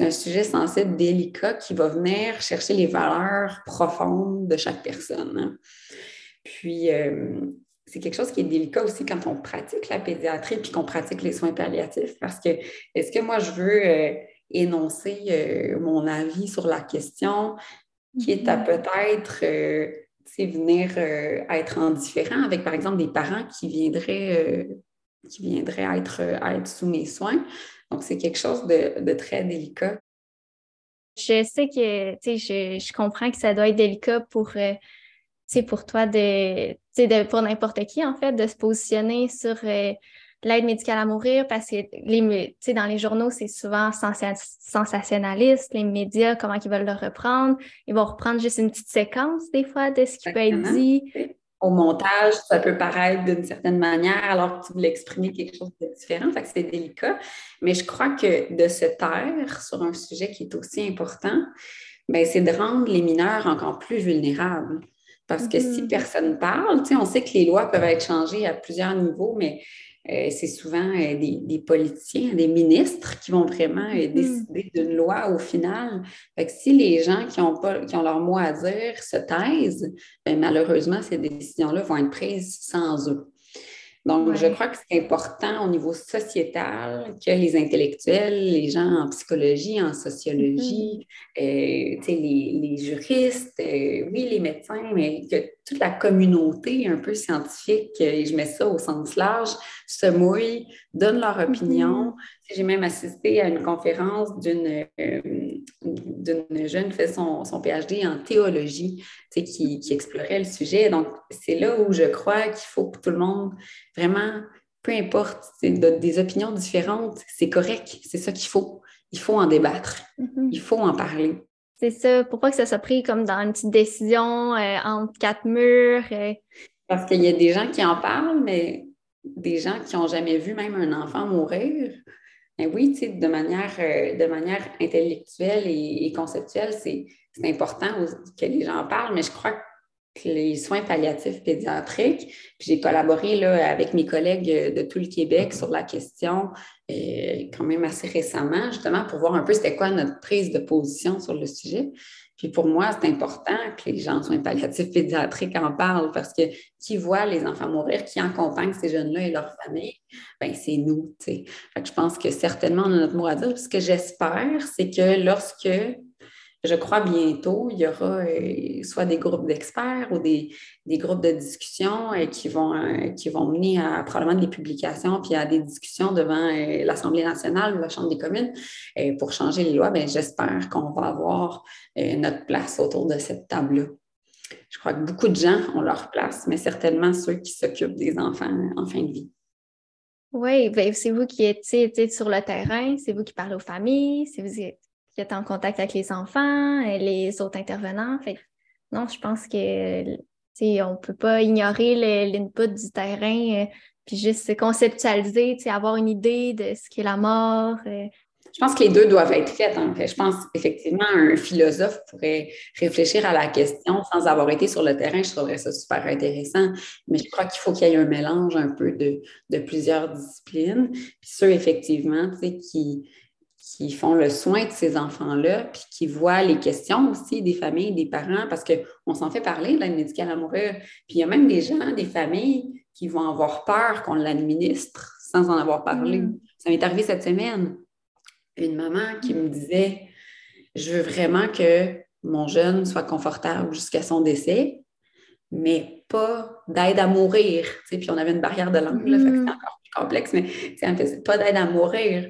B: un sujet sensible, délicat, qui va venir chercher les valeurs profondes de chaque personne. Hein. Puis, euh, c'est quelque chose qui est délicat aussi quand on pratique la pédiatrie puis qu'on pratique les soins palliatifs parce que est-ce que moi je veux euh, énoncer euh, mon avis sur la question qui est à mm-hmm. peut-être venir euh, être en différent avec, par exemple, des parents qui viendraient, euh, qui viendraient être, euh, être sous mes soins. Donc, c'est quelque chose de, très délicat.
A: Je sais que, tu sais, je, comprends que ça doit être délicat pour, pour toi, de, de, pour n'importe qui, en fait, de se positionner sur l'aide médicale à mourir parce que les, dans les journaux, c'est souvent sensationnaliste, les médias, comment ils veulent le reprendre. Ils vont reprendre juste une petite séquence des fois de ce qui peut être dit.
B: Au montage, ça peut paraître d'une certaine manière alors que tu voulais exprimer quelque chose de différent, fait que c'est délicat. Mais je crois que de se taire sur un sujet qui est aussi important, ben, c'est de rendre les mineurs encore plus vulnérables. Parce que si mm-hmm. personne parle, on sait que les lois peuvent être changées à plusieurs niveaux, mais euh, c'est souvent euh, des, politiciens, des ministres qui vont vraiment euh, mm-hmm. décider d'une loi au final. Fait que si les gens qui ont, pas, qui ont leur mot à dire se taisent, ben, malheureusement, ces décisions-là vont être prises sans eux. Donc, je crois que c'est important au niveau sociétal que les intellectuels, les gens en psychologie, en sociologie, mm-hmm. les, les, juristes, oui, les médecins, mais que toute la communauté un peu scientifique, et je mets ça au sens large, se mouillent, donnent leur mm-hmm. opinion, j'ai même assisté à une conférence d'une euh, jeune qui fait son, PhD en théologie, qui, qui explorait le sujet. Donc, c'est là où je crois qu'il faut que tout le monde, vraiment, peu importe, des opinions différentes, c'est correct, c'est ça qu'il faut. Il faut en débattre, mm-hmm. il faut en parler.
A: C'est ça, pour que ça soit pris comme dans une petite décision euh, entre quatre murs. Euh.
B: Parce qu'il y a des gens qui en parlent, mais des gens qui n'ont jamais vu même un enfant mourir, ben oui, de manière, euh, de manière intellectuelle et, conceptuelle, c'est important que les gens parlent, mais je crois que les soins palliatifs pédiatriques, puis j'ai collaboré là, avec mes collègues de tout le Québec sur la question euh, quand même assez récemment, justement, pour voir un peu c'était quoi notre prise de position sur le sujet. Puis pour moi, c'est important que les gens soins palliatifs pédiatriques en parlent parce que qui voit les enfants mourir, qui accompagne ces jeunes-là et leurs familles, ben c'est nous. Fait que je pense que certainement on a notre mot à dire. Ce que j'espère, c'est que lorsque je crois bientôt, il y aura euh, soit des groupes d'experts ou des, groupes de discussion euh, qui, vont, euh, qui vont mener à probablement des publications puis à des discussions devant l'Assemblée nationale ou la Chambre des communes pour changer les lois. Bien, j'espère qu'on va avoir notre place autour de cette table-là. Je crois que beaucoup de gens ont leur place, mais certainement ceux qui s'occupent des enfants en fin de vie.
A: Oui, ben, c'est vous qui êtes, sur le terrain, c'est vous qui parlez aux familles, c'est vous qui êtes en contact avec les enfants, et les autres intervenants. Fait, non, je pense que on ne peut pas ignorer l'input du terrain, euh, puis juste conceptualiser, avoir une idée de ce qu'est la mort. Euh.
B: Je pense que les deux doivent être faits. Hein. Je pense effectivement un philosophe pourrait réfléchir à la question sans avoir été sur le terrain. Je trouverais ça super intéressant. Mais je crois qu'il faut qu'il y ait un mélange un peu de, de plusieurs disciplines. Puis ceux, effectivement, qui, qui font le soin de ces enfants-là, puis qui voient les questions aussi des familles, des parents, parce qu'on s'en fait parler de l'aide médicale à mourir. Puis il y a même des gens, des familles qui vont avoir peur qu'on l'administre sans en avoir parlé. Mm. Ça m'est arrivé cette semaine. Une maman qui me disait Je veux vraiment que mon jeune soit confortable jusqu'à son décès, mais pas d'aide à mourir. puis on avait une barrière de langue, là, fait que mm. encore complexe, mais c'est pas d'aide à mourir.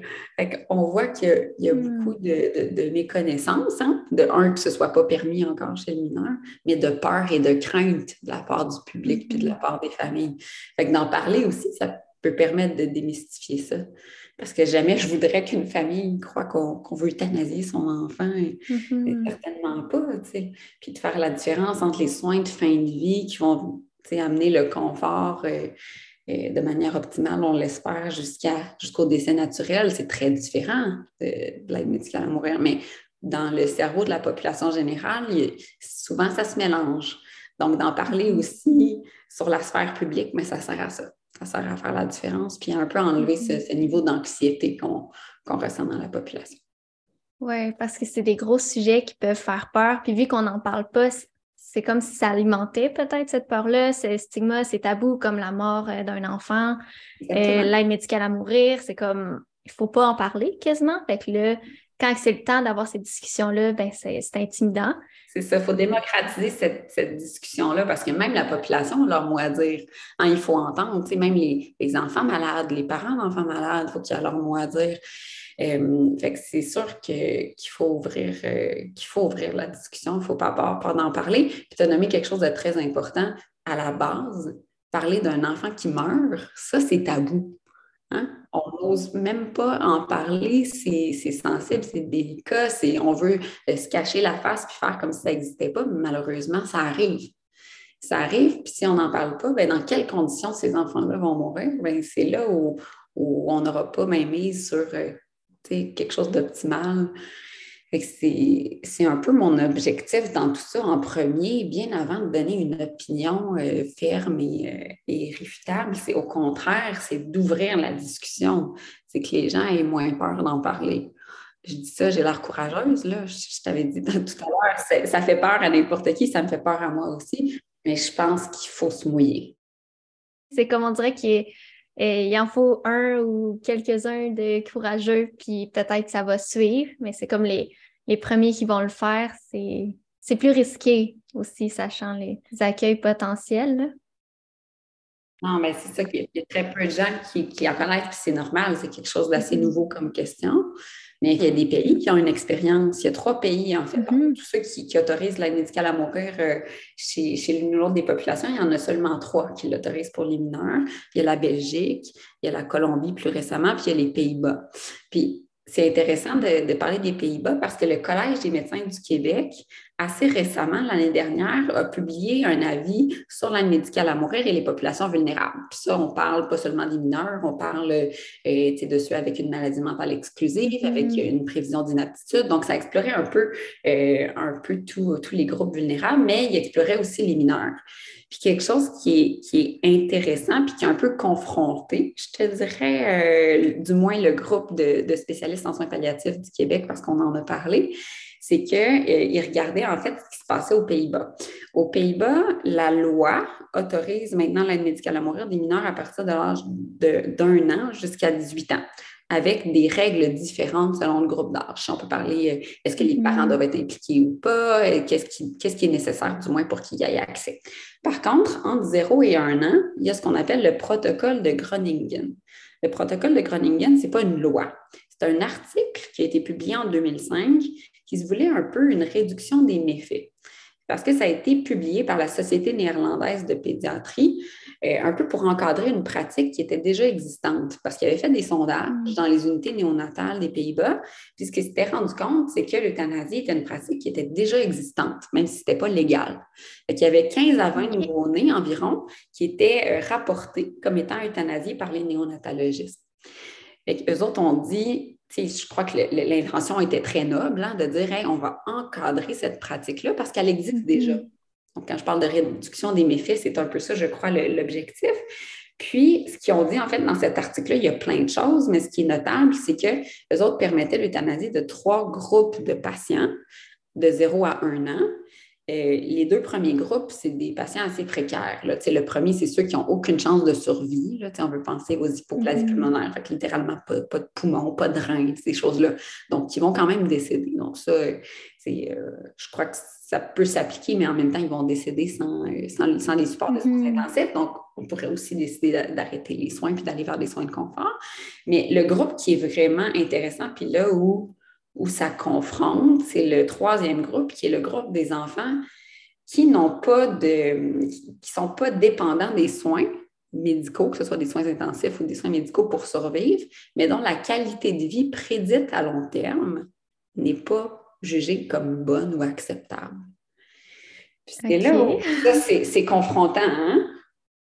B: on voit qu'il y a, hmm. beaucoup de, de, méconnaissance, hein. de un, que ce soit pas permis encore chez le mineur, mais de peur et de crainte de la part du public puis de la hmm. part des familles. Fait d'en parler aussi, ça peut permettre de démystifier ça. Parce que jamais je voudrais qu'une famille croit qu'on veut euthanasier son enfant. Mm-hmm. Certainement pas, Puis de faire la différence entre les soins de fin de vie qui vont amener le confort. Euh, de manière optimale, on l'espère, jusqu'à, jusqu'au décès naturel. C'est très différent de, l'aide médicale à mourir, mais dans le cerveau de la population générale, souvent ça se mélange. Donc, d'en parler aussi sur la sphère publique, mais ça sert à ça. Ça sert à faire la différence, puis un peu enlever ce, ce niveau d'anxiété qu'on ressent dans la population.
A: Oui, parce que c'est des gros sujets qui peuvent faire peur. Puis vu qu'on n'en parle pas, c'est comme si ça alimentait peut-être cette peur-là, ce stigma, c'est tabou comme la mort euh, d'un enfant, euh, l'aide médicale à mourir, c'est comme, il faut pas en parler quasiment. Fait que là, quand c'est le temps d'avoir ces discussions-là, ben c'est intimidant.
B: C'est ça, il faut démocratiser cette, discussion-là parce que même la population a leur mot à dire. Hein, il faut entendre, même les, enfants malades, les parents d'enfants malades, il faut qu'ils aient leur mot à dire. Euh, fait que c'est sûr qu'il faut ouvrir euh, qu'il faut ouvrir la discussion, il ne faut pas avoir peur d'en parler. Puis tu as nommé quelque chose de très important à la base. Parler d'un enfant qui meurt, ça, c'est tabou. Hein? On n'ose même pas en parler, c'est sensible, c'est délicat, on veut euh, se cacher la face puis faire comme si ça n'existait pas, mais malheureusement, ça arrive. Ça arrive, puis si on n'en parle pas, ben dans quelles conditions ces enfants-là vont mourir? Ben c'est là où, on n'aura pas même mise sur quelque chose d'optimal. C'est un peu mon objectif dans tout ça en premier, bien avant de donner une opinion euh, ferme et, euh, et réfutable. C'est au contraire, c'est d'ouvrir la discussion. C'est que les gens aient moins peur d'en parler. Je dis ça, j'ai l'air courageuse, là. Je, t'avais dit tout à l'heure, ça fait peur à n'importe qui, ça me fait peur à moi aussi, mais je pense qu'il faut se mouiller.
A: C'est comme on dirait qu'il est il en faut un ou quelques-uns de courageux, puis peut-être que ça va suivre, mais c'est comme les, les premiers qui vont le faire, c'est, c'est plus risqué aussi, sachant les accueils potentiels.
B: Non, mais c'est ça qu'il y a très peu de gens qui, qui en connaissent, puis c'est normal, c'est quelque chose d'assez mm-hmm. nouveau comme question. Mais il y a des pays qui ont une expérience. Il y a trois pays, en fait, mm-hmm. tous ceux qui, autorisent l'aide médicale à mourir euh, chez, chez l'une ou l'autre des populations, il y en a seulement trois qui l'autorisent pour les mineurs. Il y a la Belgique, il y a la Colombie plus récemment, puis il y a les Pays-Bas. Puis c'est intéressant de, parler des Pays-Bas parce que le Collège des médecins du Québec, assez récemment, l'année dernière, a publié un avis sur l'aide médicale à mourir et les populations vulnérables. Puis ça, on parle pas seulement des mineurs, on parle euh, de ceux avec une maladie mentale exclusive, avec mm-hmm. une prévision d'inaptitude. Donc, ça explorait un peu, euh, un peu tous les groupes vulnérables, mais il explorait aussi les mineurs. Puis quelque chose qui est, intéressant, puis qui est un peu confronté, je te dirais, euh, du moins le groupe de, spécialistes en soins palliatifs du Québec, parce qu'on en a parlé, c'est qu'ils euh, regardaient en fait ce qui se passait aux Pays-Bas. Aux Pays-Bas, la loi autorise maintenant l'aide médicale à mourir des mineurs à partir de l'âge d'un an jusqu'à 18 ans avec des règles différentes selon le groupe d'âge. On peut parler, euh, est-ce que les parents mm. doivent être impliqués ou pas, euh, qu'est-ce qui, qui, est nécessaire du moins pour qu'il y ait accès? Par contre, entre 0 et 1 an, il y a ce qu'on appelle le protocole de Groningen. Le protocole de Groningen, ce n'est pas une loi. C'est un article qui a été publié en 2005 qui se voulait un peu une réduction des méfaits parce que ça a été publié par la Société néerlandaise de pédiatrie, euh, un peu pour encadrer une pratique qui était déjà existante, parce qu'il avait fait des sondages mm. dans les unités néonatales des Pays-Bas, puis ce qu'il s'était rendu compte, c'est que l'euthanasie était une pratique qui était déjà existante, même si ce n'était pas légal. Il y avait 15 à 20 nouveau-nés environ qui étaient euh, rapportés comme étant euthanasiés par les néonatologistes. Et eux autres ont dit, je crois que l'intention était très noble hein, de dire on va encadrer cette pratique-là parce qu'elle existe mm-hmm. déjà. Donc, quand je parle de réduction des méfaits, c'est un peu ça, je crois, l'objectif. Puis, ce qu'ils ont dit, en fait, dans cet article-là, il y a plein de choses, mais ce qui est notable, c'est que les autres permettaient l'euthanasie de trois groupes de patients de 0 à 1 an euh, les deux premiers groupes, c'est des patients assez précaires. Là. Le premier, c'est ceux qui n'ont aucune chance de survie. Là. On veut penser aux hypoplasies mm-hmm. pulmonaires, fait littéralement pas, de poumons, pas de reins, ces choses-là. Donc, ils vont quand même décéder. Donc, ça, euh, je crois que ça peut s'appliquer, mais en même temps, ils vont décéder sans, euh, sans, les supports de soins mm-hmm. intensifs. Donc, on pourrait aussi décider d'arrêter les soins puis d'aller vers des soins de confort. Mais le groupe qui est vraiment intéressant, puis là où où ça confronte, c'est le troisième groupe, qui est le groupe des enfants qui n'ont pas de, qui sont pas dépendants des soins médicaux, que ce soit des soins intensifs ou des soins médicaux pour survivre, mais dont la qualité de vie prédite à long terme n'est pas jugée comme bonne ou acceptable. c'est là où c'est confrontant, hein?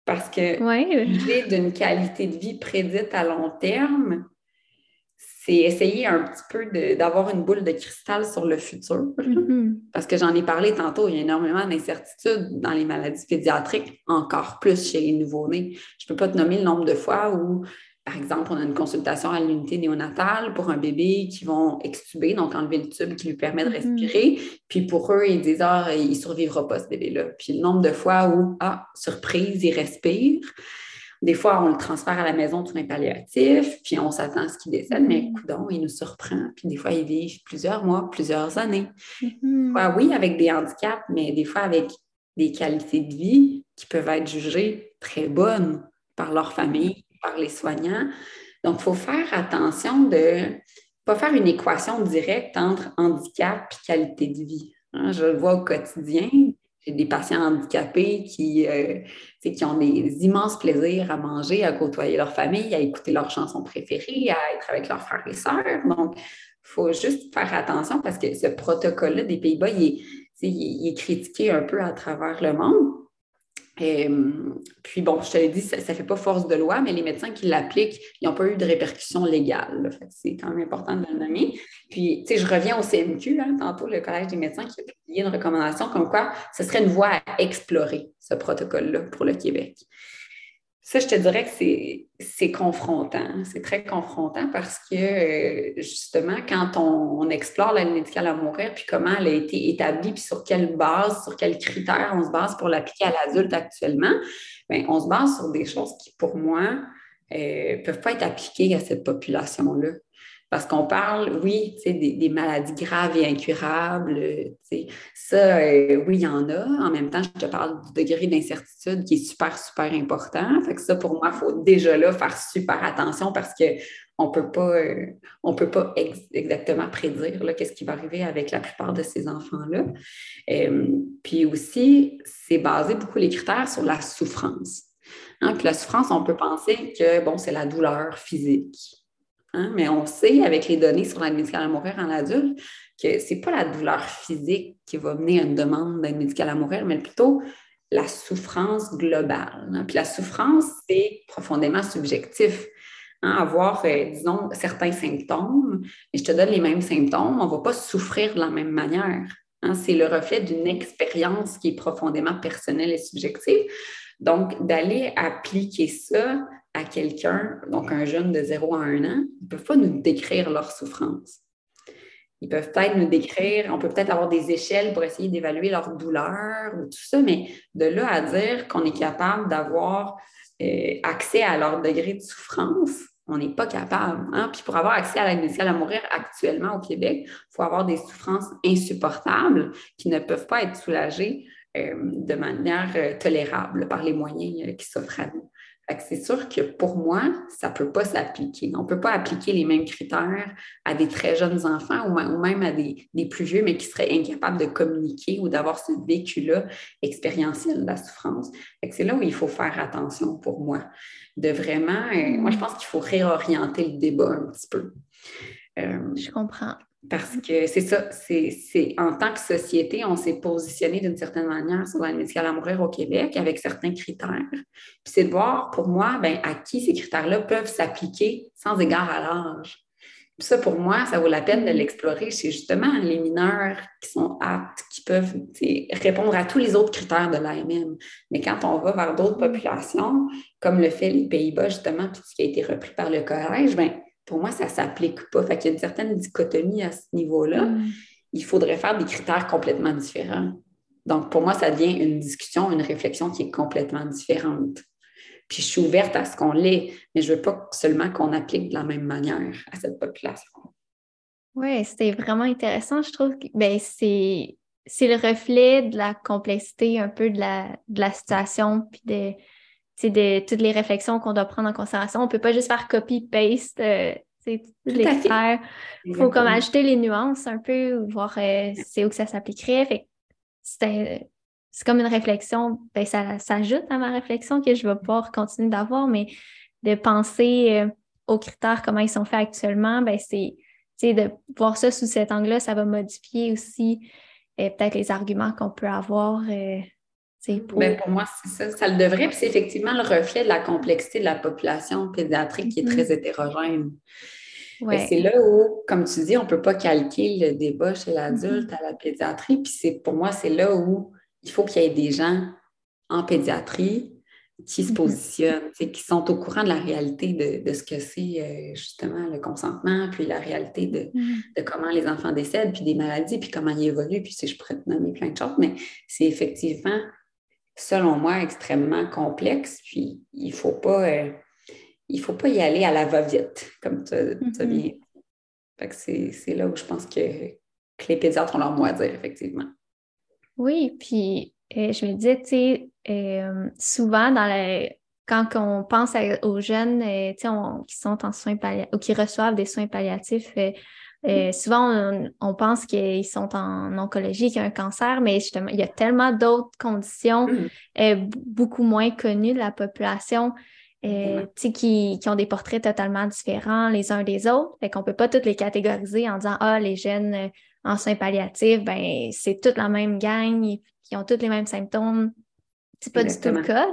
B: Parce que ouais. d'une qualité de vie prédite à long terme, c'est essayer un petit peu d'avoir une boule de cristal sur le futur. Mm-hmm. Parce que j'en ai parlé tantôt, il y a énormément d'incertitudes dans les maladies pédiatriques, encore plus chez les nouveau-nés. Je ne peux pas te nommer le nombre de fois où, par exemple, on a une consultation à l'unité néonatale pour un bébé qui vont extuber, donc enlever le tube qui lui permet de mm-hmm. respirer. Puis pour eux, ils disent Ah, il ne survivra pas ce bébé-là. Puis le nombre de fois où, ah, surprise, il respire. Des fois, on le transfère à la maison de soins palliatifs, puis on s'attend à ce qu'il décède, mais mm-hmm. coudon, il nous surprend. Puis des fois, ils vivent plusieurs mois, plusieurs années. Mm-hmm. oui, avec des handicaps, mais des fois avec des qualités de vie qui peuvent être jugées très bonnes par leur famille, par les soignants. Donc, il faut faire attention de pas faire une équation directe entre handicap et qualité de vie. Hein. je le vois au quotidien. J'ai des patients handicapés qui, euh, qui ont des immenses plaisirs à manger, à côtoyer leur famille, à écouter leurs chansons préférées, à être avec leurs frères et sœurs. Donc, il faut juste faire attention parce que ce protocole-là des Pays-Bas, il, il est critiqué un peu à travers le monde. Euh, puis bon, je te l'ai dit, ça ne fait pas force de loi, mais les médecins qui l'appliquent, ils n'ont pas eu de répercussions légales. C'est quand même important de le nommer. Puis, tu sais, je reviens au CMQ, tantôt, le Collège des médecins qui a publié une recommandation comme quoi ce serait une voie à explorer, ce protocole-là, pour le Québec. Ça, je te dirais que c'est confrontant. C'est très confrontant parce que, euh, justement, quand on, explore l'aide médicale à mourir, puis comment elle a été établie, puis sur quelle base, sur quels critères on se base pour l'appliquer à l'adulte actuellement, bien, on se base sur des choses qui, pour moi, ne euh, peuvent pas être appliquées à cette population-là. Parce qu'on parle, oui, des, maladies graves et incurables. Ça, euh, oui, il y en a. En même temps, je te parle du degré d'incertitude qui est super, super important. Fait que ça, pour moi, il faut déjà là faire super attention parce qu'on ne peut pas, euh, on peut pas exactement prédire qu'est-ce qui va arriver avec la plupart de ces enfants-là. Euh, puis aussi, c'est basé beaucoup les critères sur la souffrance. Hein, puis la souffrance, on peut penser que bon, c'est la douleur physique. Hein, mais on sait avec les données sur l'aide médicale à mourir en adulte que ce n'est pas la douleur physique qui va mener à une demande d'aide médicale à mourir, mais plutôt la souffrance globale. Hein. Puis la souffrance, c'est profondément subjectif. Hein, avoir, euh, disons, certains symptômes, et je te donne les mêmes symptômes, on ne va pas souffrir de la même manière. c'est le reflet d'une expérience qui est profondément personnelle et subjective. Donc, d'aller appliquer ça à quelqu'un, donc un jeune de 0 à 1 an, ils ne peuvent pas nous décrire leur souffrance. Ils peuvent peut-être nous décrire, on peut peut-être avoir des échelles pour essayer d'évaluer leur douleur ou tout ça, mais de là à dire qu'on est capable d'avoir euh, accès à leur degré de souffrance, on n'est pas capable. Hein. Puis pour avoir accès à l'aide médicale à mourir actuellement au Québec, il faut avoir des souffrances insupportables qui ne peuvent pas être soulagées euh, de manière euh, tolérable par les moyens qui s'offrent à nous c'est sûr que pour moi, ça ne peut pas s'appliquer. On ne peut pas appliquer les mêmes critères à des très jeunes enfants ou, même à des, plus vieux, mais qui seraient incapables de communiquer ou d'avoir ce vécu-là expérientiel de la souffrance. C'est là où il faut faire attention pour moi. De vraiment, euh, moi, je pense qu'il faut réorienter le débat un petit peu.
A: Euh, je comprends.
B: Parce que c'est ça, c'est en tant que société, on s'est positionné d'une certaine manière sur l'aide médicale à mourir au Québec avec certains critères. Puis c'est de voir pour moi ben, à qui ces critères-là peuvent s'appliquer sans égard à l'âge. Puis ça, pour moi, ça vaut la peine de l'explorer chez justement les mineurs qui sont aptes, qui peuvent répondre à tous les autres critères de l'AMM. Mais quand on va vers d'autres populations, comme le fait les Pays-Bas, justement, puis ce qui a été repris par le collège, ben, pour moi, ça ne s'applique pas. Fait qu'il y a une certaine dichotomie à ce niveau-là. Mm. Il faudrait faire des critères complètement différents. Donc, pour moi, ça devient une discussion, une réflexion qui est complètement différente. Puis je suis ouverte à ce qu'on l'est, mais je ne veux pas seulement qu'on applique de la même manière à cette population.
A: Oui, c'était vraiment intéressant. Je trouve que ben, c'est, le reflet de la complexité un peu de la, de la situation, puis de, de toutes les réflexions qu'on doit prendre en considération. On ne peut pas juste faire copy-paste euh, toutes les faire. Il faut comme ajouter les nuances un peu, voir euh, c'est où que ça s'appliquerait. c'est comme une réflexion, ben, ça s'ajoute à ma réflexion que je vais pouvoir continuer d'avoir, mais de penser euh, aux critères, comment ils sont faits actuellement, ben, c'est de voir ça sous cet angle-là, ça va modifier aussi peut-être les arguments qu'on peut avoir
B: Pour... Ben, pour moi, c'est ça. Ça le devrait, puis c'est effectivement le reflet de la complexité de la population pédiatrique qui est très mm-hmm. hétérogène. C'est là où, comme tu dis, on ne peut pas calquer le débat chez l'adulte mm-hmm. à la pédiatrie. Puis c'est pour moi, c'est là où il faut qu'il y ait des gens en pédiatrie qui se mm-hmm. positionnent, qui sont au courant de la réalité de, ce que c'est euh, justement le consentement, puis la réalité de, comment les enfants décèdent, puis des maladies, puis comment ils évoluent, puis si je pourrais te nommer plein de choses, mais c'est effectivement, selon moi, extrêmement complexe, puis il ne faut pas... Euh, il faut pas y aller à la va-vite, comme tu as, mm-hmm. bien dit. c'est là où je pense que, les pédiatres ont leur mot à dire, effectivement.
A: Oui, puis euh, je me disais, tu sais, euh, souvent dans quand on pense aux jeunes euh, qui sont en soins palliatifs ou qui reçoivent des soins palliatifs, mm-hmm. souvent on, pense qu'ils sont en oncologie, qu'ils ont un cancer, mais justement, il y a tellement d'autres conditions mm-hmm. beaucoup moins connues de la population euh, qui, qui, ont des portraits totalement différents les uns des autres. Fait qu'on peut pas toutes les catégoriser en disant Ah, les jeunes euh, en soins palliatifs, ben, c'est toute la même gang, qui ont tous les mêmes symptômes. C'est pas du tout le cas.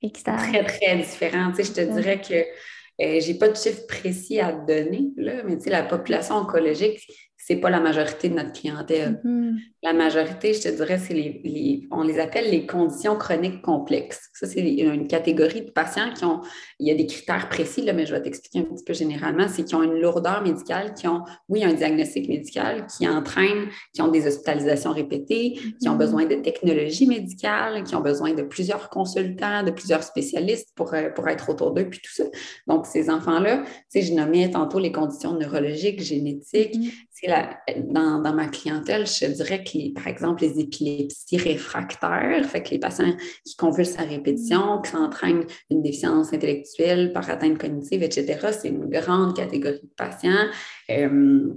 B: Et Très, très différent. je te dirais que euh, j'ai pas de chiffre précis à donner, là, mais la population oncologique, c'est pas la majorité de notre clientèle. Mm-hmm. La majorité, je te dirais, c'est les, on les appelle les conditions chroniques complexes. Ça, c'est une catégorie de patients qui ont, il y a des critères précis, là, mais je vais t'expliquer un petit peu généralement, c'est qui ont une lourdeur médicale, qui ont, oui, un diagnostic médical, qui entraîne, qui ont des hospitalisations répétées, qui ont mm-hmm. besoin de technologies médicales, qui ont besoin de plusieurs consultants, de plusieurs spécialistes pour, euh, pour être autour d'eux, puis tout ça. Donc, ces enfants-là, tu sais, je nommais tantôt les conditions neurologiques, génétiques, mm-hmm dans, ma clientèle, je dirais que, par exemple, les épilepsies réfractaires, fait que les patients qui convulsent à répétition, qui entraînent une déficience intellectuelle par atteinte cognitive, etc., c'est une grande catégorie de patients. Euh,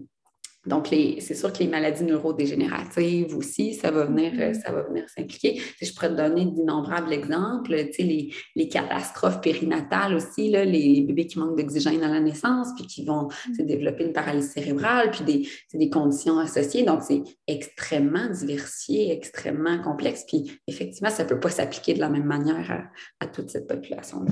B: donc, c'est sûr que les maladies neurodégénératives aussi, ça va venir, euh, ça va venir s'impliquer. je pourrais te donner d'innombrables exemples, les, les, catastrophes périnatales aussi, là, les, bébés qui manquent d'oxygène à la naissance, puis qui vont mm. développer une paralysie cérébrale, puis des, des conditions associées. Donc, c'est extrêmement diversifié, extrêmement complexe. Puis, effectivement, ça ne peut pas s'appliquer de la même manière à, toute cette population-là.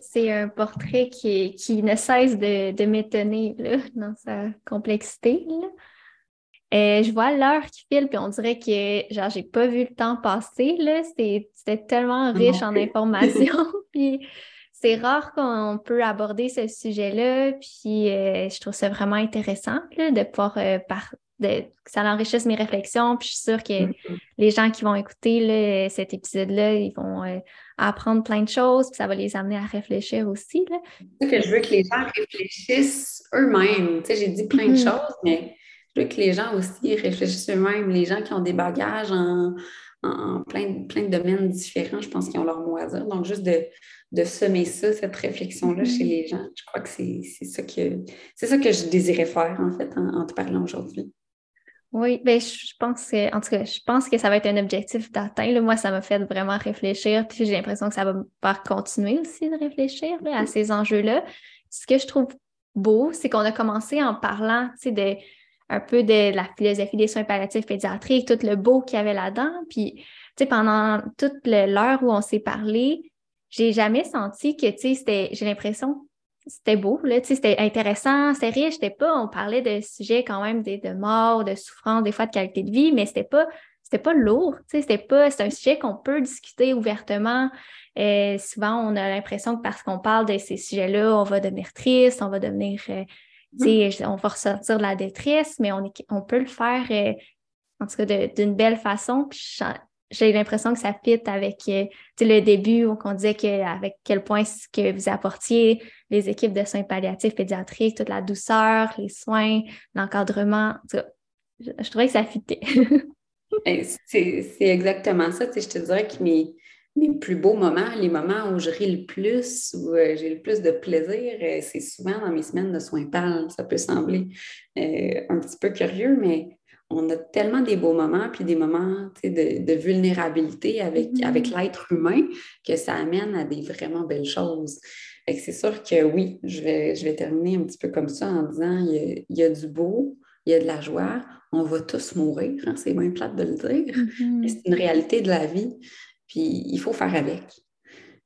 A: C'est un portrait qui, qui ne cesse de, m'étonner dans sa complexité. Euh, je vois l'heure qui file, puis on dirait que genre j'ai pas vu le temps passer. C'était tellement riche en informations. puis c'est rare qu'on peut aborder ce sujet-là. Puis euh, je trouve ça vraiment intéressant de pouvoir euh, par que ça enrichisse mes réflexions. Puis je suis sûre que mm-hmm. les gens qui vont écouter cet épisode-là, ils vont euh, apprendre plein de choses, puis ça va les amener à réfléchir aussi.
B: Là. que je veux que les gens réfléchissent eux-mêmes. Tu sais, j'ai dit plein de mm-hmm. choses, mais je veux que les gens aussi réfléchissent eux-mêmes. Les gens qui ont des bagages en, plein, plein de domaines différents, je pense qu'ils ont leur mot à dire. Donc, juste de, de semer ça, cette réflexion-là chez mm-hmm. les gens, je crois que c'est ça que c'est ça que je désirais faire, en fait, en te parlant aujourd'hui.
A: Oui, ben je pense que, en tout cas, je pense que ça va être un objectif d'atteindre. Moi, ça m'a fait vraiment réfléchir, puis j'ai l'impression que ça va me faire continuer aussi de réfléchir à ces enjeux-là. Ce que je trouve beau, c'est qu'on a commencé en parlant, tu sais, de un peu de la philosophie des soins palliatifs pédiatriques, tout le beau qu'il y avait là-dedans. Puis, tu sais, pendant toute l'heure où on s'est parlé, j'ai jamais senti que, tu sais, j'ai l'impression c'était beau, là, c'était intéressant, c'était riche, c'était pas, on parlait de sujets quand même de, de mort, de souffrance, des fois de qualité de vie, mais c'était pas, c'était pas lourd, c'était pas, c'est un sujet qu'on peut discuter ouvertement. euh, souvent, on a l'impression que parce qu'on parle de ces sujets-là, on va devenir triste, on va devenir, euh, mm. on va ressortir de la détresse, mais on, on peut le faire, euh, en tout cas, d'une belle façon. J'ai l'impression que ça fit avec le début où on disait avec quel point que vous apportiez les équipes de soins palliatifs pédiatriques, toute la douceur, les soins, l'encadrement. Je, trouvais que ça fitait.
B: Ben, c'est exactement ça. je te dirais que mes, plus beaux moments, les moments où je ris le plus, où euh, j'ai le plus de plaisir, euh, c'est souvent dans mes semaines de soins PAL. Ça peut sembler euh, un petit peu curieux, mais on a tellement des beaux moments, puis des moments de, vulnérabilité avec, mm-hmm. avec l'être humain que ça amène à des vraiment belles choses c'est sûr que oui, je vais, je vais terminer un petit peu comme ça en disant il y a, du beau, il y a de la joie, on va tous mourir, hein, c'est moins plate de le dire, mais mm-hmm. c'est une réalité de la vie, puis il faut faire avec.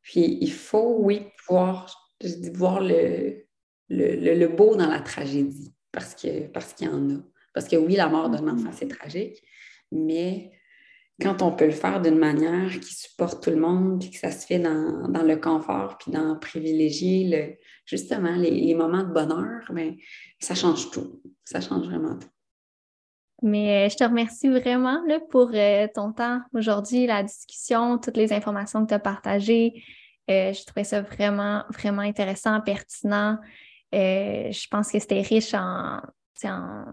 B: Puis il faut, oui, voir, voir le, le, beau dans la tragédie, parce qu'il parce qu'il y en a. Parce que oui, la mort d'un enfant, c'est tragique, mais quand on peut le faire d'une manière qui supporte tout le monde, puis que ça se fait dans, le confort, puis dans privilégier le, justement les, moments de bonheur, mais ben, ça change tout. Ça change vraiment tout.
A: Mais euh, je te remercie vraiment là, pour euh, ton temps aujourd'hui, la discussion, toutes les informations que tu as partagées. Euh, je trouvais ça vraiment, vraiment intéressant, pertinent. je pense que c'était riche en, en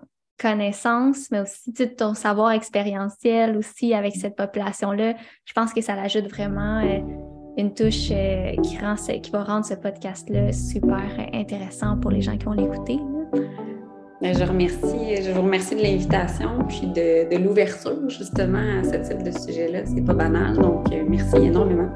A: connaissances, mais aussi ton savoir expérientiel aussi avec cette population-là. Je pense que ça l'ajoute vraiment euh, une touche euh, qui, rend qui va rendre ce podcast-là super intéressant pour les gens qui vont l'écouter.
B: Ben, je, remercie, je vous remercie de l'invitation puis de, de l'ouverture justement à ce type de sujet-là. C'est pas banal, donc euh, merci énormément.